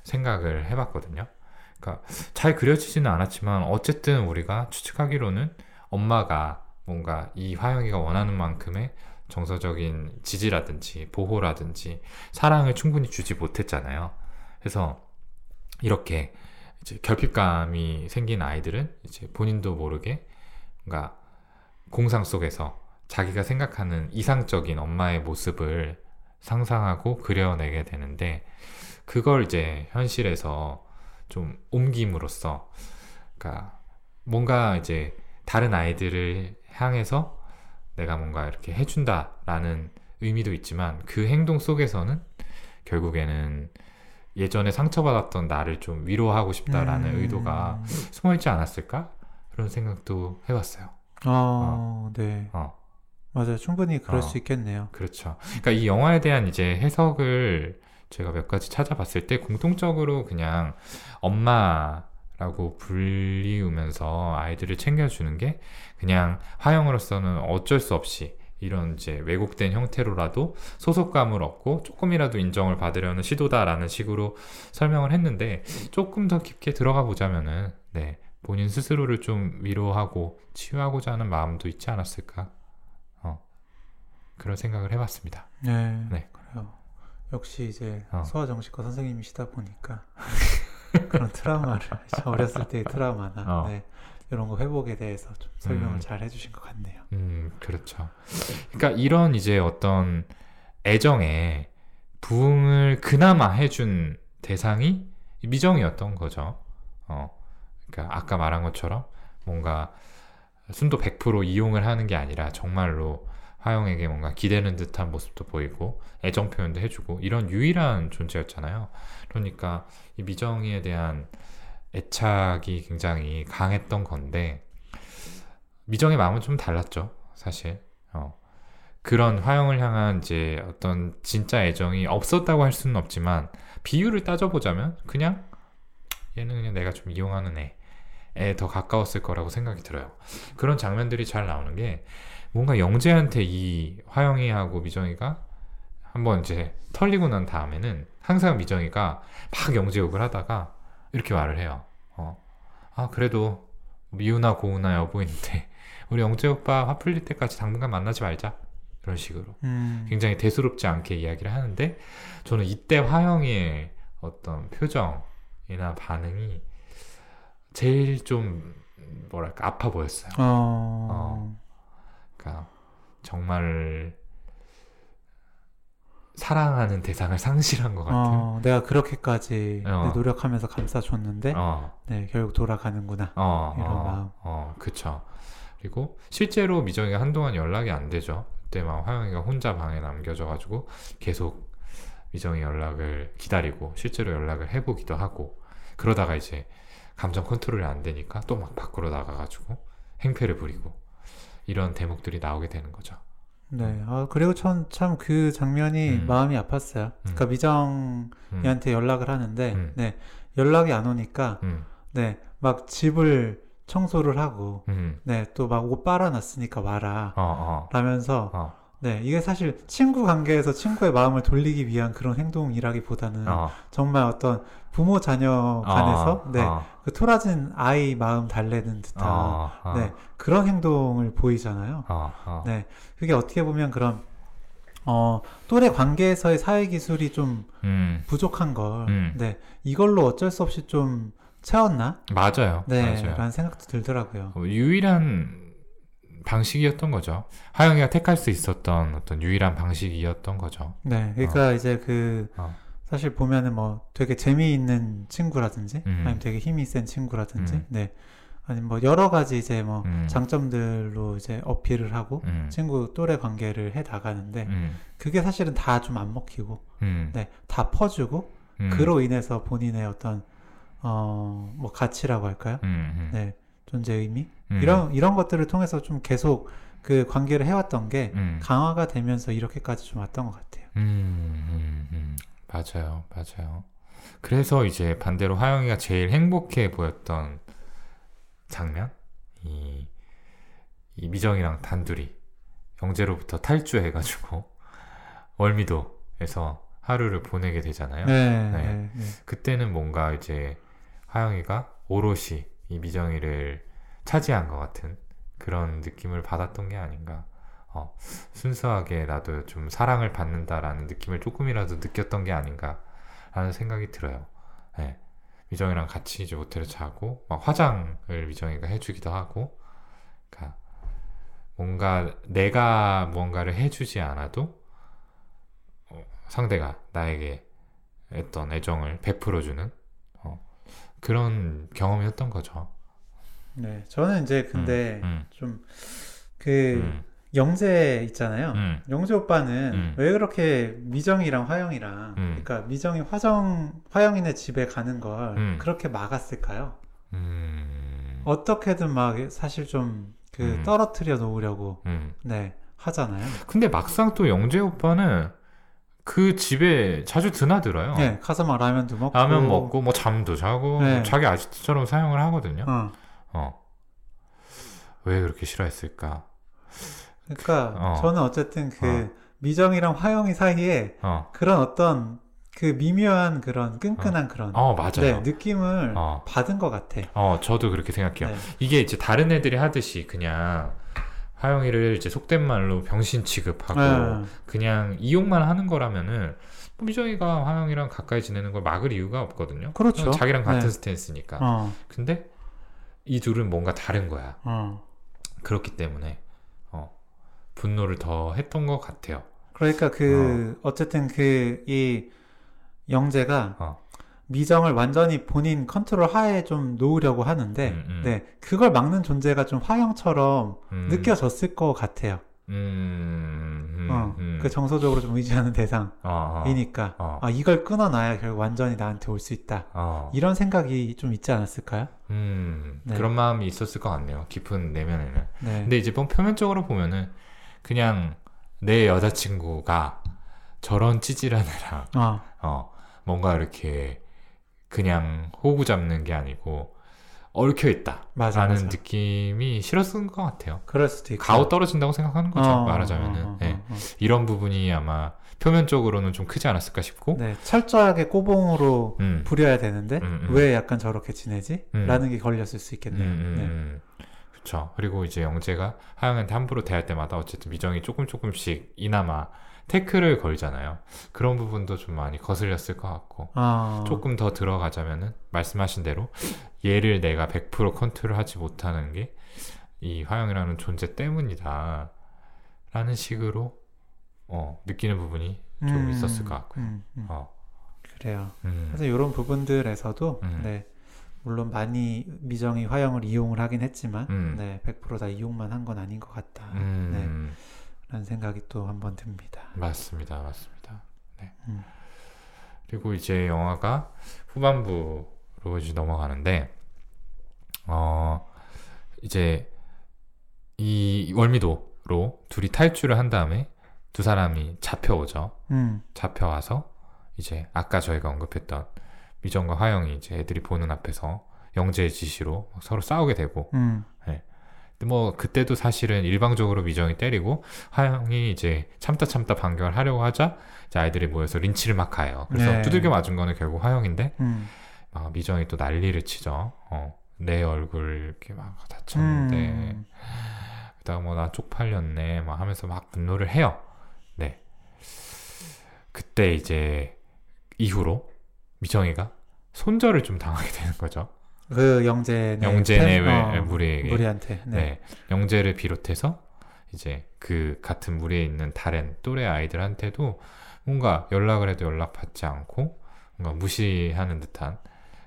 생각을 해봤거든요. 그러니까 잘 그려지지는 않았지만 어쨌든 우리가 추측하기로는 엄마가 뭔가 이 화영이가 원하는 만큼의 정서적인 지지라든지 보호라든지 사랑을 충분히 주지 못했잖아요. 그래서 이렇게 이제 결핍감이 생긴 아이들은 이제 본인도 모르게 뭔가 공상 속에서 자기가 생각하는 이상적인 엄마의 모습을 상상하고 그려내게 되는데 그걸 이제 현실에서 좀 옮김으로써 그러니까 뭔가 이제 다른 아이들을 향해서 내가 뭔가 이렇게 해준다라는 의미도 있지만 그 행동 속에서는 결국에는 예전에 상처받았던 나를 좀 위로하고 싶다라는 음. 의도가 숨어 있지 않았을까? 그런 생각도 해봤어요. 어, 네. 어, 맞아요. 충분히 그럴 어. 수 있겠네요. 그렇죠. 그러니까 이 영화에 대한 이제 해석을 제가 몇 가지 찾아봤을 때 공통적으로 그냥 엄마 라고 불리우면서 아이들을 챙겨주는 게 그냥 화영으로서는 어쩔 수 없이 이런 이제 왜곡된 형태로라도 소속감을 얻고 조금이라도 인정을 받으려는 시도다라는 식으로 설명을 했는데 조금 더 깊게 들어가 보자면은 네 본인 스스로를 좀 위로하고 치유하고자 하는 마음도 있지 않았을까 어 그런 생각을 해봤습니다. 네. 네. 그래요. 역시 이제 어. 소아정신과 선생님이시다 보니까 그런 트라우마를 어렸을 때의 트라우마나 어. 네, 이런 거 회복에 대해서 좀 설명을 음. 잘 해주신 것 같네요. 음, 그렇죠. 그러니까 이런 이제 어떤 애정에 부응을 그나마 해준 대상이 미정이었던 거죠. 어, 그러니까 아까 말한 것처럼 뭔가 순도 100% 이용을 하는 게 아니라 정말로 화영에게 뭔가 기대는 듯한 모습도 보이고 애정 표현도 해주고 이런 유일한 존재였잖아요. 그러니까 이 미정이에 대한 애착이 굉장히 강했던 건데 미정의 마음은 좀 달랐죠, 사실. 어. 그런 화영을 향한 이제 어떤 진짜 애정이 없었다고 할 수는 없지만 비율을 따져보자면 그냥 얘는 그냥 내가 좀 이용하는 애, 에 더 가까웠을 거라고 생각이 들어요. 그런 장면들이 잘 나오는 게 뭔가 영재한테 이 화영이하고 미정이가 한번 이제 털리고 난 다음에는 항상 미정이가 막 영재 욕을 하다가 이렇게 말을 해요. 어, 아 그래도 미우나 고우나 여보인데 우리 영재 오빠 화 풀릴 때까지 당분간 만나지 말자. 이런 식으로. 음, 굉장히 대수롭지 않게 이야기를 하는데 저는 이때 화영이의 어떤 표정이나 반응이 제일 좀 뭐랄까 아파 보였어요. 어, 그 러니까 정말 사랑하는 대상을 상실한 것 같은. 어, 내가 그렇게까지 어. 네, 노력하면서 감싸줬는데 어, 네, 결국 돌아가는구나. 어, 이런 어, 마음. 어, 그쵸. 그리고 실제로 미정이가 한동안 연락이 안 되죠. 그때 막 화영이가 혼자 방에 남겨져가지고 계속 미정이 연락을 기다리고 실제로 연락을 해보기도 하고 그러다가 이제 감정 컨트롤이 안 되니까 또 막 밖으로 나가가지고 행패를 부리고 이런 대목들이 나오게 되는 거죠. 네, 아, 그리고 참그 장면이 음. 마음이 아팠어요. 그러니까 미정이한테 음, 연락을 하는데, 음. 네, 연락이 안 오니까, 음, 네, 막 집을 청소를 하고, 음, 네, 또 막 옷 빨아놨으니까 와라. 어, 어, 라면서, 어, 네, 이게 사실 친구 관계에서 친구의 마음을 돌리기 위한 그런 행동이라기보다는 어, 정말 어떤 부모 자녀 간에서, 어, 네, 어, 그 토라진 아이 마음 달래는 듯한, 어, 어, 네, 그런 행동을 보이잖아요. 어, 어, 네, 그게 어떻게 보면 그런 어, 또래 관계에서의 사회 기술이 좀 음, 부족한 걸, 음. 네, 이걸로 어쩔 수 없이 좀 채웠나? 맞아요, 네, 맞아요. 라는 생각도 들더라고요. 어, 유일한 방식이었던 거죠. 하영이가 택할 수 있었던 어떤 유일한 방식이었던 거죠. 네, 그러니까 이제 그 어. 사실 보면은 뭐 되게 재미있는 친구라든지, 음. 아니면 되게 힘이 센 친구라든지, 음. 네, 아니면 뭐 여러 가지 이제 뭐 음. 장점들로 이제 어필을 하고 음, 친구 또래 관계를 해 나가는데 음, 그게 사실은 다 좀 안 먹히고, 음, 네, 다 퍼주고. 음, 그로 인해서 본인의 어떤 어 뭐 가치라고 할까요? 네 존재 의미 음, 이런 이런 것들을 통해서 좀 계속 그 관계를 해왔던 게 음, 강화가 되면서 이렇게까지 좀 왔던 것 같아요. 음, 음, 음. 맞아요, 맞아요. 그래서 이제 반대로 하영이가 제일 행복해 보였던 장면, 이, 이 미정이랑 단둘이 영재로부터 탈주해가지고 월미도에서 하루를 보내게 되잖아요. 네, 네. 네, 네. 그때는 뭔가 이제 하영이가 오롯이 이 미정이를 차지한 것 같은 그런 느낌을 받았던 게 아닌가. 어, 순수하게 나도 좀 사랑을 받는다라는 느낌을 조금이라도 느꼈던 게 아닌가. 라는 생각이 들어요. 예. 미정이랑 같이 이제 호텔에 자고 막 화장을 미정이가 해주기도 하고, 그러니까 뭔가 내가 무언가를 해주지 않아도 어, 상대가 나에게 어떤 애정을 베풀어주는 어, 그런 경험이었던 거죠. 네, 저는 이제 근데 음, 좀그 음, 영재 있잖아요. 음, 영재 오빠는 음. 왜 그렇게 미정이랑 화영이랑 음. 그러니까 미정이 화정 화영이네 집에 가는 걸 음. 그렇게 막았을까요? 음, 어떻게든 막 사실 좀그 음. 떨어뜨려 놓으려고 음. 네 하잖아요. 근데 막상 또 영재 오빠는 그 집에 자주 드나들어요. 네, 가서 막 라면도 먹고 라면 먹고 뭐 잠도 자고 네. 뭐 자기 아지트처럼 사용을 하거든요. 어. 어. 왜 그렇게 싫어했을까? 그러니까 어. 저는 어쨌든 그 어. 미정이랑 화영이 사이에 어. 그런 어떤 그 미묘한 그런 끈끈한 그런 어, 맞아요. 네, 느낌을 어. 받은 것 같아. 어, 저도 그렇게 생각해요. 네. 이게 이제 다른 애들이 하듯이 그냥 하영이를 이제 속된 말로 병신 취급하고 네. 그냥 이용만 하는 거라면은 뭐 미정이가 하영이랑 가까이 지내는 걸 막을 이유가 없거든요. 그렇죠. 자기랑 같은 네. 스탠스니까. 어, 근데 이 둘은 뭔가 다른 거야. 어. 그렇기 때문에 어, 분노를 더 했던 것 같아요. 그러니까 그 어. 쨌든 그 이 영재가 어. 미정을 완전히 본인 컨트롤 하에 좀 놓으려고 하는데 음, 음. 네 그걸 막는 존재가 좀 화영처럼 음, 느껴졌을 것 같아요. 음, 음, 어, 음. 그 정서적으로 좀 의지하는 대상이니까 어, 어, 어, 아 이걸 끊어놔야 결국 완전히 나한테 올 수 있다. 어. 이런 생각이 좀 있지 않았을까요? 음, 네. 그런 마음이 있었을 것 같네요. 깊은 내면에는. 네. 근데 이제 뭐 표면적으로 보면은 그냥 내 여자친구가 저런 찌질한 애랑 어, 어, 뭔가 이렇게 그냥 호구 잡는 게 아니고 얽혀 있다. 맞아, 라는 맞아. 느낌이 싫었을 것 같아요. 그럴 수도 있고. 가오 떨어진다고 생각하는 거죠. 어, 말하자면은. 어, 어, 어. 이런 부분이 아마 표면적으로는 좀 크지 않았을까 싶고. 네, 철저하게 꼬봉으로 음. 부려야 되는데 음, 음. 왜 약간 저렇게 지내지? 음. 라는 게 걸렸을 수 음, 있겠네요. 음, 네. 음. 그쵸. 그리고 이제 영재가 하영한테 함부로 대할 때마다 어쨌든 미정이 조금 조금씩 이나마 태클을 걸잖아요. 그런 부분도 좀 많이 거슬렸을 것 같고. 아, 조금 더 들어가자면은 말씀하신 대로 얘를 내가 100% 컨트롤하지 못하는 게 이 화영이라는 존재 때문이다. 라는 식으로 어, 느끼는 부분이 좀 음, 있었을 것 같고요. 음, 음. 어, 그래요. 음, 그래서 이런 부분들에서도 음. 네, 물론 많이 미정이 화영을 이용을 하긴 했지만 음. 네, 100%다 이용만 한 건 아닌 것 같다. 음, 라는 생각이 또 한번 듭니다. 맞습니다, 맞습니다. 네. 음. 그리고 이제 영화가 후반부로 이제 넘어가는데, 어, 이제 이 월미도로 둘이 탈출을 한 다음에 두 사람이 잡혀오죠. 음, 잡혀와서 이제 아까 저희가 언급했던 미정과 화영이 이제 애들이 보는 앞에서 영재의 지시로 서로 싸우게 되고 음, 근데 뭐 그때도 사실은 일방적으로 미정이 때리고 화영이 이제 참다 참다 반격을 하려고 하자 이제 아이들이 모여서 린치를 막 가요. 그래서 네. 두들겨 맞은 거는 결국 화영인데 음, 막 미정이 또 난리를 치죠. 어, 내 얼굴 이렇게 막 다쳤는데 음. 그다가 뭐나 쪽팔렸네 막 하면서 막 분노를 해요. 네. 그때 이제 이후로 미정이가 손절을 좀 당하게 되는 거죠. 그 영재네 영재네 팬- 왜 어, 무리에게. 무리한테 네. 네. 영재를 비롯해서 이제 그 같은 무리에 있는 다른 또래 아이들한테도 뭔가 연락을 해도 연락받지 않고 뭔가 무시하는 듯한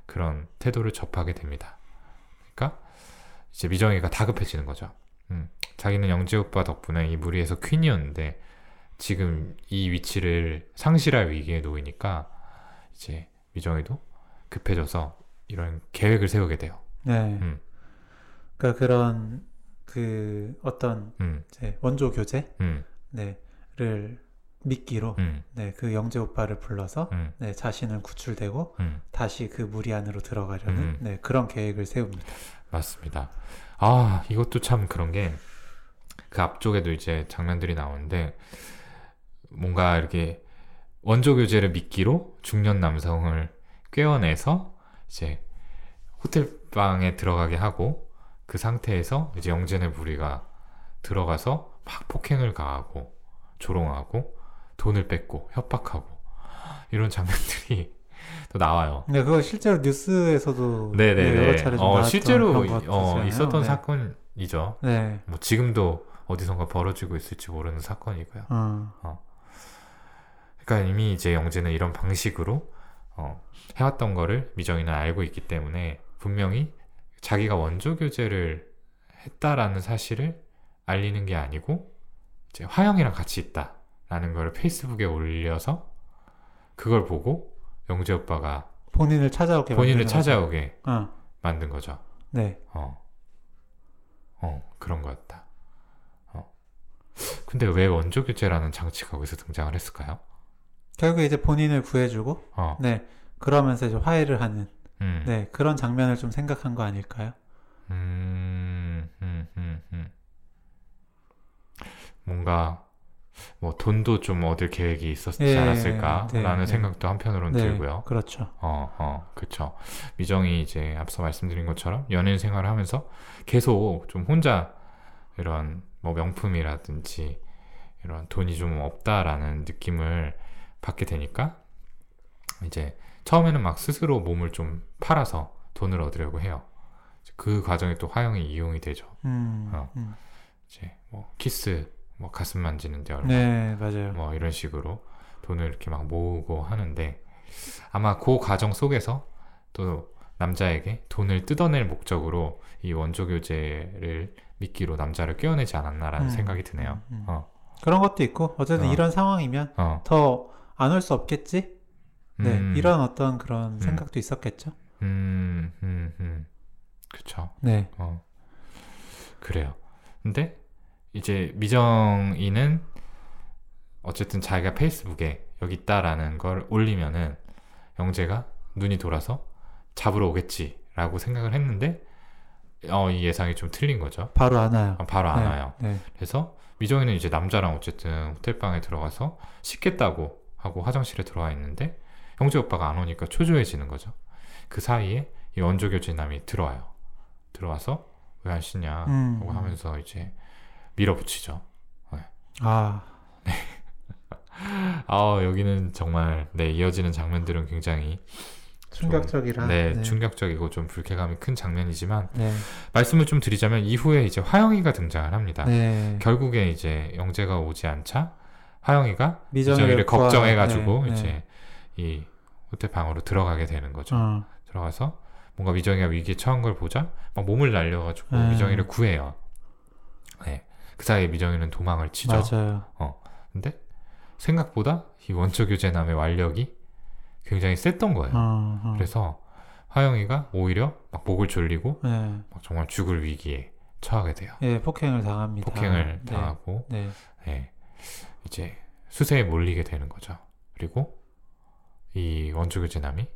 그런 태도를 접하게 됩니다. 그러니까 이제 미정이가 다급해지는 거죠. 음, 자기는 영재 오빠 덕분에 이 무리에서 퀸이었는데 지금 이 위치를 상실할 위기에 놓이니까 이제 미정이도 급해져서 이런 계획을 세우게 돼요. 네. 음. 그러니까 그런 그 어떤 음, 이제 원조 교재 음, 네를 미끼로 음, 네, 그 영재 오빠를 불러서 음, 네, 자신은 구출되고 음. 다시 그 무리 안으로 들어가려는 음. 네, 그런 계획을 세웁니다. 맞습니다. 아, 이것도 참 그런 게, 그 앞쪽에도 이제 장면들이 나오는데, 뭔가 이렇게 원조 교재를 미끼로 중년 남성을 꿰어내서, 이제 호텔 방에 들어가게 하고, 그 상태에서 이제 영재네 무리가 들어가서 막 폭행을 가하고, 조롱하고, 돈을 뺏고, 협박하고, 이런 장면들이 또 나와요. 네, 그거 실제로 뉴스에서도 네네네. 네, 여러 차례 좀 어, 실제로 어. 있었던 네. 사건이죠. 네. 뭐 지금도 어디선가 벌어지고 있을지 모르는 사건이고요. 어. 그러니까 이미 이제 영재는 이런 방식으로 어, 해왔던 거를 미정이는 알고 있기 때문에 분명히 자기가 원조 교제를 했다라는 사실을 알리는 게 아니고 이제 화영이랑 같이 있다라는 걸 페이스북에 올려서 그걸 보고 영재 오빠가 본인을 찾아오게 본인을 찾아오게. 어. 만든 거죠. 네. 어, 어 그런 거였다. 어. 근데 왜 원조 교제라는 장치가 거기서 등장을 했을까요? 결국 이제 본인을 구해주고 어, 네. 그러면서 이제 화해를 하는 음, 네, 그런 장면을 좀 생각한 거 아닐까요? 음, 음, 음, 음. 뭔가 뭐 돈도 좀 얻을 계획이 있었지 예, 않았을까라는 네, 생각도 한편으로는 네. 들고요. 그렇죠. 어, 어, 그쵸. 미정이 이제 앞서 말씀드린 것처럼 연예인 생활을 하면서 계속 좀 혼자 이런 뭐 명품이라든지 이런 돈이 좀 없다라는 느낌을 받게 되니까 이제 처음에는 막 스스로 몸을 좀 팔아서 돈을 얻으려고 해요. 그 과정에 또 화영이 이용이 되죠. 음. 어. 음. 이제 뭐 키스, 뭐 가슴 만지는데 얼마, 네, 맞아요. 뭐 이런 식으로 돈을 이렇게 막 모으고 하는데 아마 그 과정 속에서 또 남자에게 돈을 뜯어낼 목적으로 이 원조 교제를 미끼로 남자를 꿰어내지 않았나라는 음, 생각이 드네요. 음, 음. 어, 그런 것도 있고 어쨌든 어. 이런 상황이면 어, 더 안 올 수 없겠지? 네, 음, 이런 어떤 그런 생각도 있었겠죠? 음, 음, 음, 그쵸. 네. 어, 그래요. 근데 이제 미정이는 어쨌든 자기가 페이스북에 여기 있다라는 걸 올리면은 영재가 눈이 돌아서 잡으러 오겠지라고 생각을 했는데 어, 이 예상이 좀 틀린 거죠. 바로 안 와요. 어, 바로 안 네, 와요. 네. 그래서 미정이는 이제 남자랑 어쨌든 호텔방에 들어가서 씻겠다고 하고 화장실에 들어와 있는데 영재 오빠가 안 오니까 초조해지는 거죠. 그 사이에 이 원조 교제남이 들어와요. 들어와서 왜안 씻냐 음, 하고 음. 하면서 이제 밀어붙이죠. 아, 아 여기는 정말 네 이어지는 장면들은 굉장히 충격적이라. 네, 네. 충격적이고 좀 불쾌감이 큰 장면이지만 네. 말씀을 좀 드리자면 이후에 이제 화영이가 등장을 합니다. 네. 결국에 이제 영재가 오지 않자 화영이가 미정이를 걱정해가지고 네, 네. 이제 이 호텔 방으로 들어가게 되는 거죠. 어, 들어가서 뭔가 미정이가 위기에 처한 걸 보자 막 몸을 날려가지고 음. 미정이를 구해요. 네, 그 사이에 미정이는 도망을 치죠. 맞아요. 근데 생각보다 이 원초 교제남의 완력이 굉장히 셌던 거예요. 어, 어. 그래서 화영이가 오히려 막 목을 졸리고 네. 막 정말 죽을 위기에 처하게 돼요. 예, 폭행을 당합니다. 폭행을 네. 당하고 네. 예, 이제 수세에 몰리게 되는 거죠. 그리고 이 원초 교제남이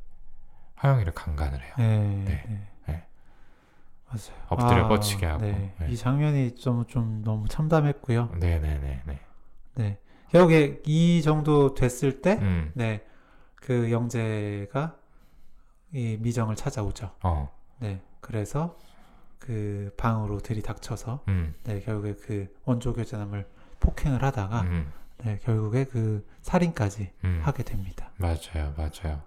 화영이를 강간을 해요. 네. 네. 네. 네. 맞아요. 엎드려 뻗치게 하고. 네. 네. 이 장면이 좀, 좀 너무 참담했고요. 네네네. 네. 네. 결국에 이 정도 됐을 때, 음, 네. 그 영재가 이 미정을 찾아오죠. 어, 네. 그래서 그 방으로 들이닥쳐서, 음, 네. 결국에 그 원조 교제남을 폭행을 하다가, 음, 네. 결국에 그 살인까지 음. 하게 됩니다. 맞아요, 맞아요.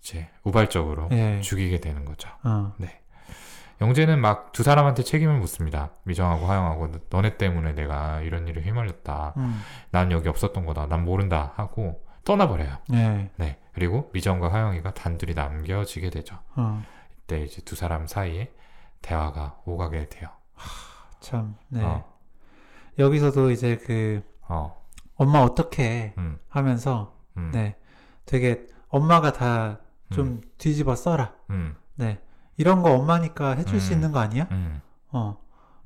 이제 우발적으로 네. 죽이게 되는 거죠. 어. 영재는 막 두 사람한테 책임을 묻습니다. 미정하고 화영하고 너- 너네 때문에 내가 이런 일에 휘말렸다. 음. 난 여기 없었던 거다. 난 모른다 하고 떠나버려요. 네. 네. 그리고 미정과 화영이가 단둘이 남겨지게 되죠. 어. 이때 이제 두 사람 사이에 대화가 오가게 돼요. 참, 네. 어, 여기서도 이제 그 어, 엄마 어떻게 음, 하면서 음, 네 되게 엄마가 다좀 음, 뒤집어 써라. 음, 네 이런 거 엄마니까 해줄 수 음. 있는 거 아니야? 음. 어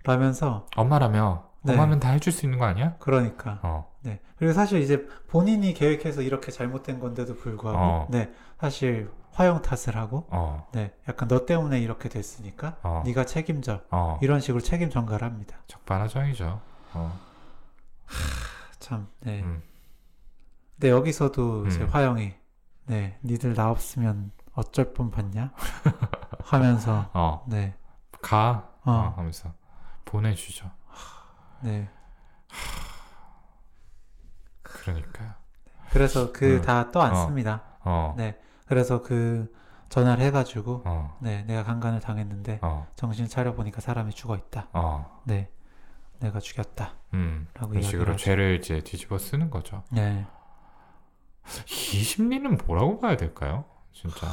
라면서. 엄마라며? 네. 엄마면 다 해줄 수 있는 거 아니야? 그러니까. 어, 네 그리고 사실 이제 본인이 계획해서 이렇게 잘못된 건데도 불구하고 어. 네 사실 화영 탓을 하고 어, 네 약간 너 때문에 이렇게 됐으니까 어, 네가 책임져. 어. 이런 식으로 책임 전가를 합니다. 적반하장이죠. 어, 참 네 음, 근데 여기서도 이제 음. 화영이 네 니들 나 없으면 어쩔 뻔 봤냐 하면서 어, 네 가, 어. 어, 하면서 보내주죠. 네. 그러니까요. 그래서 그 음. 다 떠안습니다. 어, 네. 그래서 그 전화를 해가지고 어, 네 내가 강간을 당했는데 어, 정신 차려 보니까 사람이 죽어 있다. 어, 네 내가 죽였다. 음. 그런 이야기를 식으로 하죠. 죄를 이제 뒤집어 쓰는 거죠. 네 이 심리는 뭐라고 봐야 될까요? 진짜.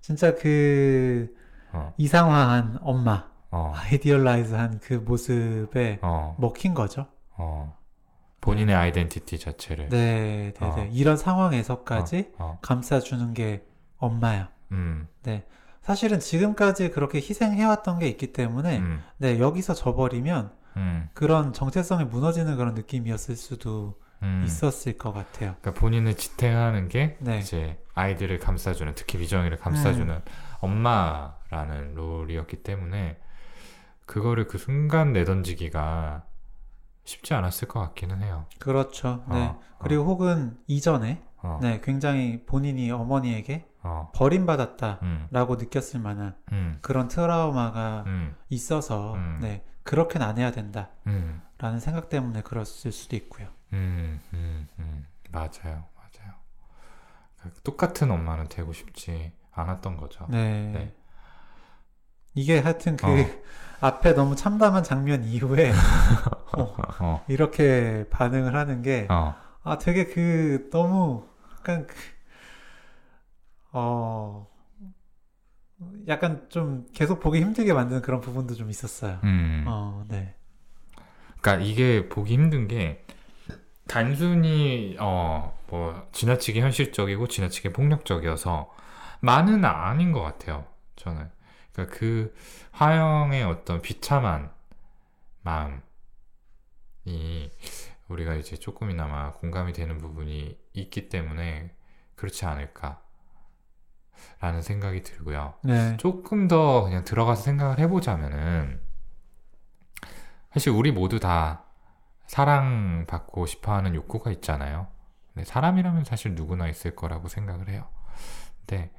진짜 그 어, 이상화한 엄마 어, idealize한 그 모습에 어, 먹힌 거죠. 어. 본인의 identity 자체를. 네, 네, 어. 네. 이런 상황에서까지 어, 감싸주는 게 엄마야. 음, 네. 사실은 지금까지 그렇게 희생해왔던 게 있기 때문에, 음, 네, 여기서 져버리면 음, 그런 정체성이 무너지는 그런 느낌이었을 수도 음. 있었을 것 같아요. 그러니까 본인을 지탱하는 게 네. 이제 아이들을 감싸주는 특히 미정이를 감싸주는 음. 엄마라는 롤이었기 때문에 그거를 그 순간 내던지기가 쉽지 않았을 것 같기는 해요. 그렇죠. 네. 어, 그리고 혹은 이전에, 어, 네, 굉장히 본인이 어머니에게 어, 버림받았다라고 음, 느꼈을 만한 음, 그런 트라우마가 음, 있어서, 음. 네, 그렇게는 안 해야 된다라는 음, 생각 때문에 그랬을 수도 있고요. 음, 음, 음, 맞아요, 맞아요. 똑같은 엄마는 되고 싶지 않았던 거죠. 네. 네. 이게 하여튼 그 어. 앞에 너무 참담한 장면 이후에 어, 어, 이렇게 반응을 하는 게 어, 아, 되게 그 너무 약간 그, 어, 약간 좀 계속 보기 힘들게 만드는 그런 부분도 좀 있었어요. 음. 어, 네. 그러니까 이게 보기 힘든 게 단순히 어 뭐 지나치게 현실적이고 지나치게 폭력적이어서 많은 아닌 것 같아요. 저는 그러니까 그 화영의 어떤 비참한 마음이 우리가 이제 조금이나마 공감이 되는 부분이 있기 때문에 그렇지 않을까 라는 생각이 들고요. 네. 조금 더 그냥 들어가서 생각을 해보자면은 사실 우리 모두 다 사랑받고 싶어 하는 욕구가 있잖아요. 근데 사람이라면 사실 누구나 있을 거라고 생각을 해요. 근데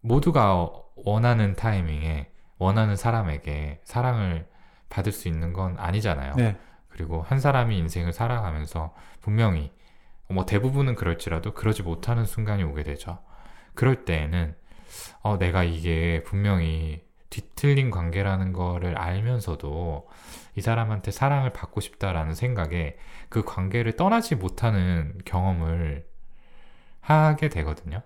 모두가 원하는 타이밍에 원하는 사람에게 사랑을 받을 수 있는 건 아니잖아요. 네. 그리고 한 사람이 인생을 살아가면서 분명히 뭐 대부분은 그럴지라도 그러지 못하는 순간이 오게 되죠. 그럴 때에는 어, 내가 이게 분명히 뒤틀린 관계라는 거를 알면서도 이 사람한테 사랑을 받고 싶다라는 생각에 그 관계를 떠나지 못하는 경험을 하게 되거든요.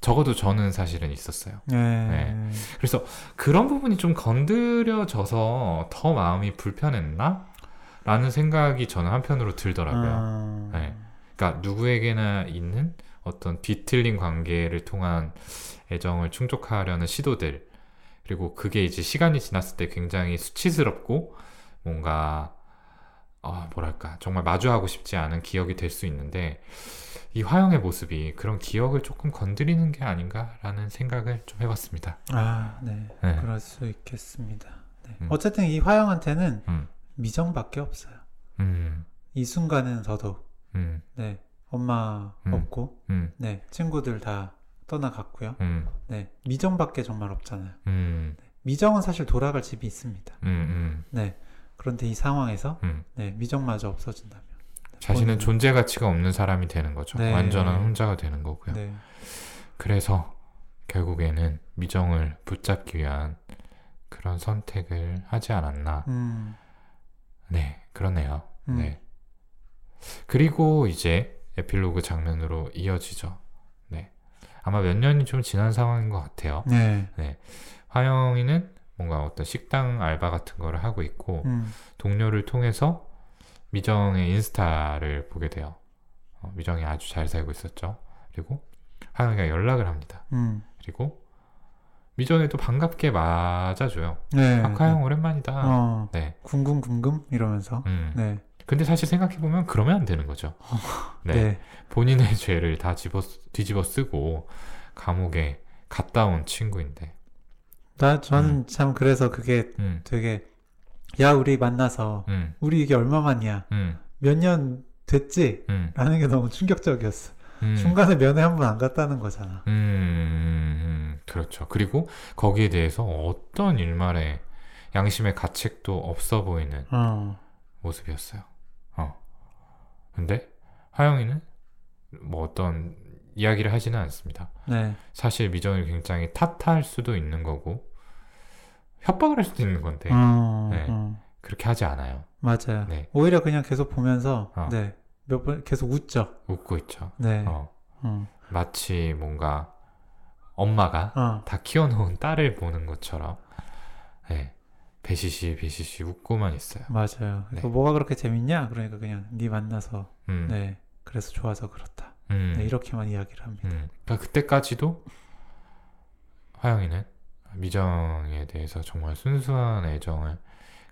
적어도 저는 사실은 있었어요. 네. 네. 그래서 그런 부분이 좀 건드려져서 더 마음이 불편했나? 라는 생각이 저는 한편으로 들더라고요. 음, 네. 그러니까 누구에게나 있는 어떤 뒤틀린 관계를 통한 애정을 충족하려는 시도들 그리고 그게 이제 시간이 지났을 때 굉장히 수치스럽고 뭔가 어, 뭐랄까 정말 마주하고 싶지 않은 기억이 될 수 있는데 이 화영의 모습이 그런 기억을 조금 건드리는 게 아닌가라는 생각을 좀 해봤습니다. 아, 네. 네. 그럴 수 있겠습니다. 네. 음. 어쨌든 이 화영한테는 음, 미정밖에 없어요. 음, 이 순간은 저도 음, 네. 엄마 음. 없고 음, 네. 친구들 다 떠나갔고요. 음, 네. 미정밖에 정말 없잖아요. 음, 미정은 사실 돌아갈 집이 있습니다. 음, 음, 네. 그런데 이 상황에서 음. 네, 미정마저 없어진다면 자신은 본인은- 존재 가치가 없는 사람이 되는 거죠. 네. 완전한 혼자가 되는 거고요. 네. 그래서 결국에는 미정을 붙잡기 위한 그런 선택을 하지 않았나. 음. 네, 그러네요. 음. 네. 그리고 이제 에필로그 장면으로 이어지죠. 네. 아마 몇 년이 좀 지난 상황인 것 같아요. 네. 화영이는 뭔가 어떤 식당 알바 같은 거를 하고 있고, 음. 동료를 통해서 미정의 인스타를 보게 돼요. 어, 미정이 아주 잘 살고 있었죠. 그리고 화영이가 연락을 합니다. 음. 그리고 미정이도 반갑게 맞아줘요. 네. 박하영 오랜만이다. 어. 네. 궁금궁금 이러면서 음. 네. 근데 사실 생각해 보면 그러면 안 되는 거죠. 네. 네. 본인의 죄를 다 집어, 뒤집어 쓰고 감옥에 갔다 온 친구인데. 나 저는 참 그래서 그게 음, 되게 야 우리 만나서 음, 우리 이게 얼마만이야 음, 몇년 됐지? 음, 라는 게 너무 충격적이었어 음. 중간에 면회 한 번 안 갔다는 거잖아 음, 음, 음, 그렇죠. 그리고 거기에 대해서 어떤 일말의 양심의 가책도 없어 보이는 어. 모습이었어요. 어. 근데 하영이는 뭐 어떤 이야기를 하지는 않습니다. 네. 사실 미정을 굉장히 탓할 수도 있는 거고 협박을 할 수도 있는 건데 어, 네. 어, 그렇게 하지 않아요. 맞아요. 네. 오히려 그냥 계속 보면서 어. 네. 몇 번 계속 웃죠. 웃고 있죠. 네. 어, 어. 마치 뭔가 엄마가 어. 다 키워놓은 딸을 보는 것처럼 네. 배시시 배시시 웃고만 있어요. 맞아요. 네. 그래서 뭐가 그렇게 재밌냐? 그러니까 그냥 네 만나서 음, 네. 그래서 좋아서 그렇다. 음, 네, 이렇게만 이야기를 합니다. 음. 그러니까 그때까지도 화영이는 미정에 대해서 정말 순수한 애정을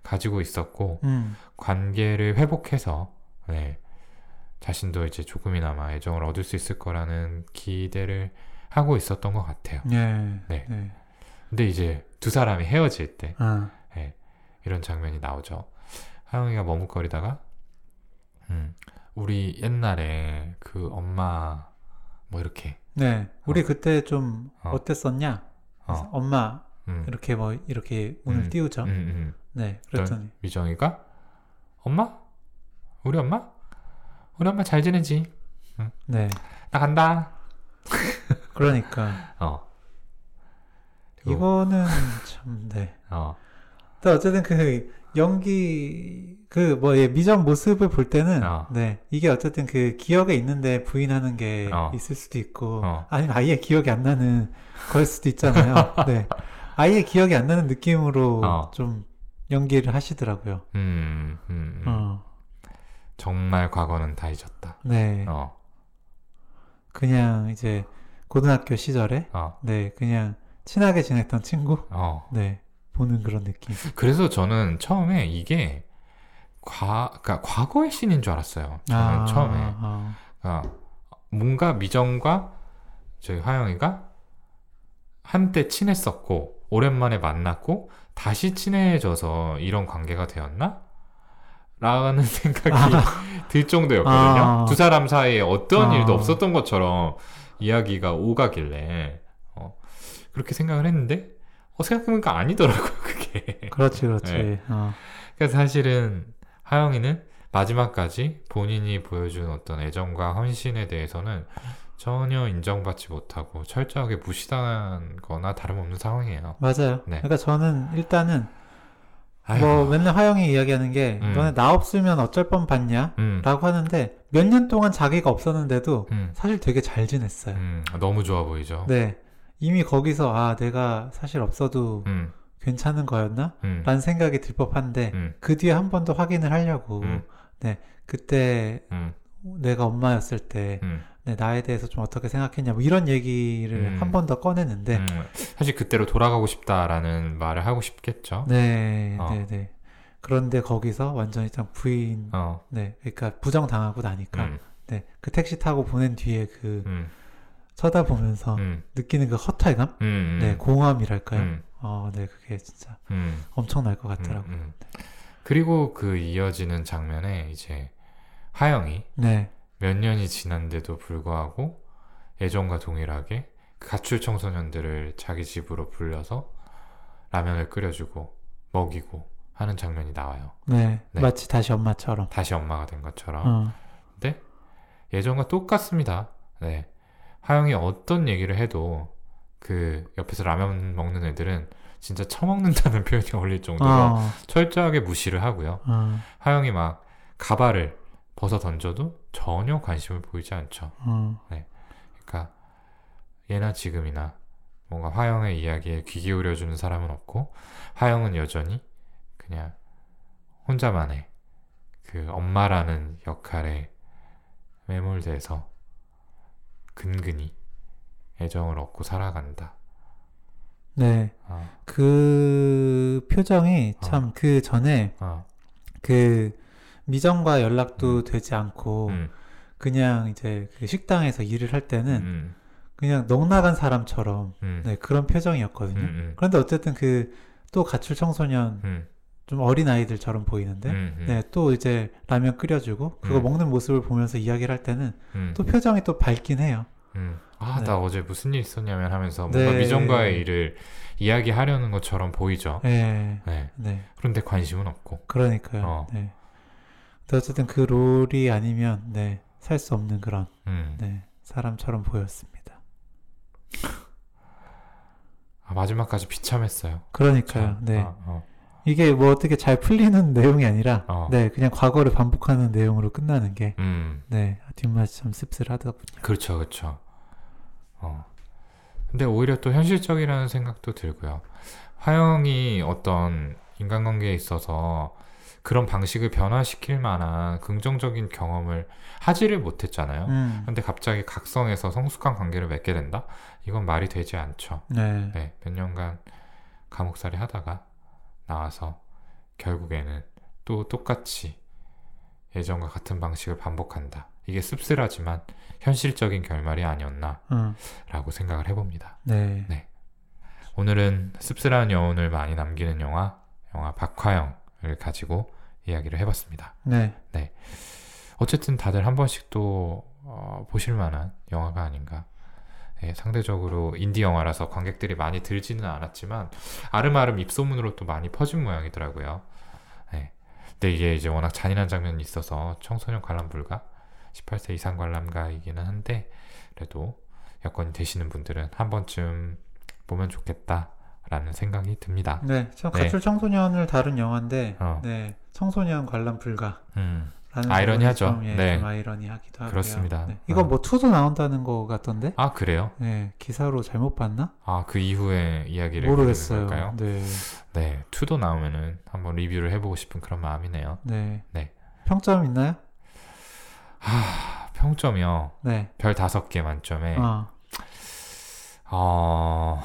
가지고 있었고 음. 관계를 회복해서 네, 자신도 이제 조금이나마 애정을 얻을 수 있을 거라는 기대를 하고 있었던 것 같아요. 네. 네. 네. 근데 이제 두 사람이 헤어질 때 아. 네, 이런 장면이 나오죠. 하영이가 머뭇거리다가 음, 우리 옛날에 그 엄마 뭐 이렇게 네. 우리 어. 그때 좀 어. 어. 땠었냐 어, 엄마 음, 이렇게 뭐 이렇게 문을 음, 띄우죠. 음, 음. 네. 그랬더니 미정이가 엄마? 우리 엄마? 우리 엄마 잘 지내지? 네. 나 간다. 그러니까 어. 이거는 참 네. 어. 어쨌든 그 연기 그뭐 미정 모습을 볼 때는 어. 네 이게 어쨌든 그 기억에 있는데 부인하는 게 어. 있을 수도 있고 어. 아니면 아예 기억이 안 나는 걸 수도 있잖아요. 네 아예 기억이 안 나는 느낌으로 어. 좀 연기를 하시더라고요. 음, 음, 음. 어, 정말 과거는 다 잊었다. 네 어, 그냥 이제 고등학교 시절에 어, 네 그냥 친하게 지냈던 친구 어. 네 보는 그런 느낌. 그래서 저는 처음에 이게 과, 그러니까 과거의 신인 줄 알았어요. 저는 처음에. 아, 그러니까 뭔가 미정과 저희 화영이가 한때 친했었고 오랜만에 만났고 다시 친해져서 이런 관계가 되었나? 라는 생각이 들 정도였거든요. 아. 두 사람 사이에 어떤 아. 일도 없었던 것처럼 이야기가 오가길래 어, 그렇게 생각을 했는데 어, 생각해보니까 아니더라고요, 그게. 그렇지 그렇지. 네. 어. 그래서 사실은 하영이는 마지막까지 본인이 보여준 어떤 애정과 헌신에 대해서는 전혀 인정받지 못하고 철저하게 무시당한 거나 다름없는 상황이에요. 맞아요. 네. 그러니까 저는 일단은 아이고, 뭐 맨날 화영이 이야기하는 게 음. 너네 나 없으면 어쩔 뻔 봤냐? 음, 라고 하는데 몇 년 동안 자기가 없었는데도 음, 사실 되게 잘 지냈어요. 음, 너무 좋아 보이죠? 네. 이미 거기서 아 내가 사실 없어도 음, 괜찮은 거였나? 음, 라는 생각이 들 법한데 음, 그 뒤에 한 번 더 확인을 하려고 음. 네 그때 음, 내가 엄마였을 때 음, 네, 나에 대해서 좀 어떻게 생각했냐 뭐 이런 얘기를 음. 한번 더 꺼내는데 음. 사실 그때로 돌아가고 싶다라는 말을 하고 싶겠죠. 네, 어. 네, 네. 그런데 거기서 완전히 딱 부인, 어, 네, 그러니까 부정 당하고 나니까, 음, 네, 그 택시 타고 보낸 뒤에 그 음, 쳐다보면서 음, 느끼는 그 허탈감, 음, 네, 공허함이랄까요? 음, 어, 네, 그게 진짜 음. 엄청날 것 같더라고. 요 음, 음. 그리고 그 이어지는 장면에 이제 하영이 네, 몇 년이 지난데도 불구하고 예전과 동일하게 그 가출 청소년들을 자기 집으로 불러서 라면을 끓여주고 먹이고 하는 장면이 나와요. 네, 네. 마치 다시 엄마처럼. 다시 엄마가 된 것처럼. 어, 근데 예전과 똑같습니다. 네. 하영이 어떤 얘기를 해도 그 옆에서 라면 먹는 애들은 진짜 처먹는다는 표현이 어울릴 정도로 어, 철저하게 무시를 하고요. 어, 하영이 막 가발을 벗어 던져도 전혀 관심을 보이지 않죠. 어, 그러니까 예나 지금이나 뭔가 화영의 이야기에 귀 기울여주는 사람은 없고 화영은 여전히 그냥 혼자만의 그 엄마라는 역할에 매몰돼서 근근히 애정을 얻고 살아간다. 네, 어, 그 표정이 어. 참그 전에 어, 그 미정과 연락도 되지 않고 음, 그냥 이제 그 식당에서 일을 할 때는 음, 그냥 넉나간 사람처럼 음, 네, 그런 표정이었거든요. 음, 음, 그런데 어쨌든 그 또 가출 청소년 음, 좀 어린 아이들처럼 보이는데 음, 음, 네, 또 이제 라면 끓여주고 그거 음. 먹는 모습을 보면서 이야기를 할 때는 음, 또 표정이 또 밝긴 해요. 음. 아, 네. 나 어제 무슨 일 있었냐면 하면서 뭔가 네. 미정과의 일을 이야기하려는 것처럼 보이죠. 네, 네. 네, 그런데 관심은 없고. 그러니까요. 어. 네. 근데 어쨌든 그 롤이 아니면 네, 살 수 없는 그런 음. 네, 사람처럼 보였습니다. 아, 마지막까지 비참했어요. 그러니까요. 참. 네. 어, 어, 이게 뭐 어떻게 잘 풀리는 내용이 아니라 어. 네, 그냥 과거를 반복하는 내용으로 끝나는 게 음, 네, 뒷맛이 좀 씁쓸하더군요. 그렇죠, 그렇죠. 어. 근데 오히려 또 현실적이라는 생각도 들고요. 화영이 어떤 인간관계에 있어서 그런 방식을 변화시킬 만한 긍정적인 경험을 하지를 못했잖아요. 음. 근데 갑자기 각성해서 성숙한 관계를 맺게 된다? 이건 말이 되지 않죠. 네. 네, 몇 년간 감옥살이 하다가 나와서 결국에는 또 똑같이 예전과 같은 방식을 반복한다. 이게 씁쓸하지만 현실적인 결말이 아니었나라고 음. 생각을 해봅니다. 네. 네. 오늘은 씁쓸한 여운을 많이 남기는 영화, 영화 박화영을 가지고 이야기를 해봤습니다. 네. 어쨌든 다들 한 번씩 또 어, 보실 만한 영화가 아닌가. 예, 상대적으로 인디 영화라서 관객들이 많이 들지는 않았지만 아름아름 입소문으로 또 많이 퍼진 모양이더라고요. 예. 근데 이게 이제 워낙 잔인한 장면이 있어서 청소년 관람 불가, 18세 이상 관람가이기는 한데 그래도 여건이 되시는 분들은 한 번쯤 보면 좋겠다라는 생각이 듭니다. 네. 저 네. 가출 청소년을 다룬 영화인데 어. 네. 청소년 관람 불가. 음, 아이러니하죠. 예, 네. 좀 아이러니하기도 하고요. 그렇습니다. 네. 이거 어. 뭐 투도 나온다는 거 같던데? 아 그래요? 네, 기사로 잘못 봤나? 아 그 이후에 이야기를 모르겠어요. 네, 네, 투도 나오면은 한번 리뷰를 해보고 싶은 그런 마음이네요. 네, 네. 평점 있나요? 하, 평점이요. 네. 별 다섯 개 만점에 어, 어...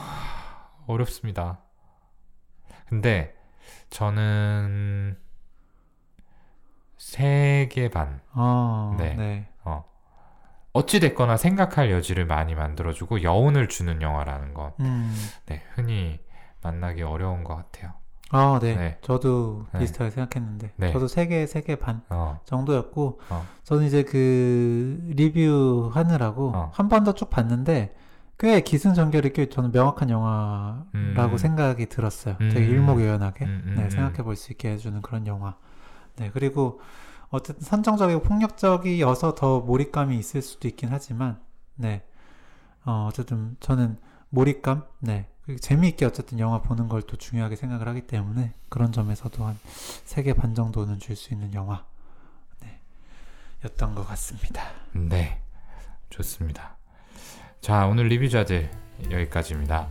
어렵습니다. 근데 저는 세개 반. 어, 네. 네. 어. 어찌 됐거나 생각할 여지를 많이 만들어주고 여운을 주는 영화라는 건 음, 네, 흔히 만나기 어려운 것 같아요. 아, 네. 네. 저도 네. 비슷하게 생각했는데, 네. 저도 세 개, 세개반 어, 정도였고, 어. 저는 이제 그 리뷰 하느라고 어. 한번 더 쭉 봤는데, 꽤 기승전결이 꽤 저는 명확한 영화라고 음. 생각이 들었어요. 음. 되게 일목요연하게. 음, 음, 네, 음. 생각해 볼 수 있게 해주는 그런 영화. 네, 그리고 어쨌든 선정적이고 폭력적이어서 더 몰입감이 있을 수도 있긴 하지만, 네, 어, 어쨌든 저는 몰입감, 네, 재미있게 어쨌든 영화 보는 걸 또 중요하게 생각을 하기 때문에 그런 점에서도 한세개반 정도는 줄 수 있는 영화, 네, 였던 것 같습니다. 네, 좋습니다. 자, 오늘 리뷰자들 여기까지입니다.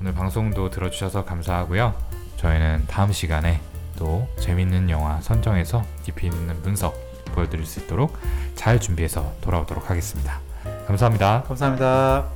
오늘 방송도 들어주셔서 감사하고요. 저희는 다음 시간에 또 재밌는 영화 선정해서 깊이 있는 분석 보여드릴 수 있도록 잘 준비해서 돌아오도록 하겠습니다. 감사합니다. 감사합니다.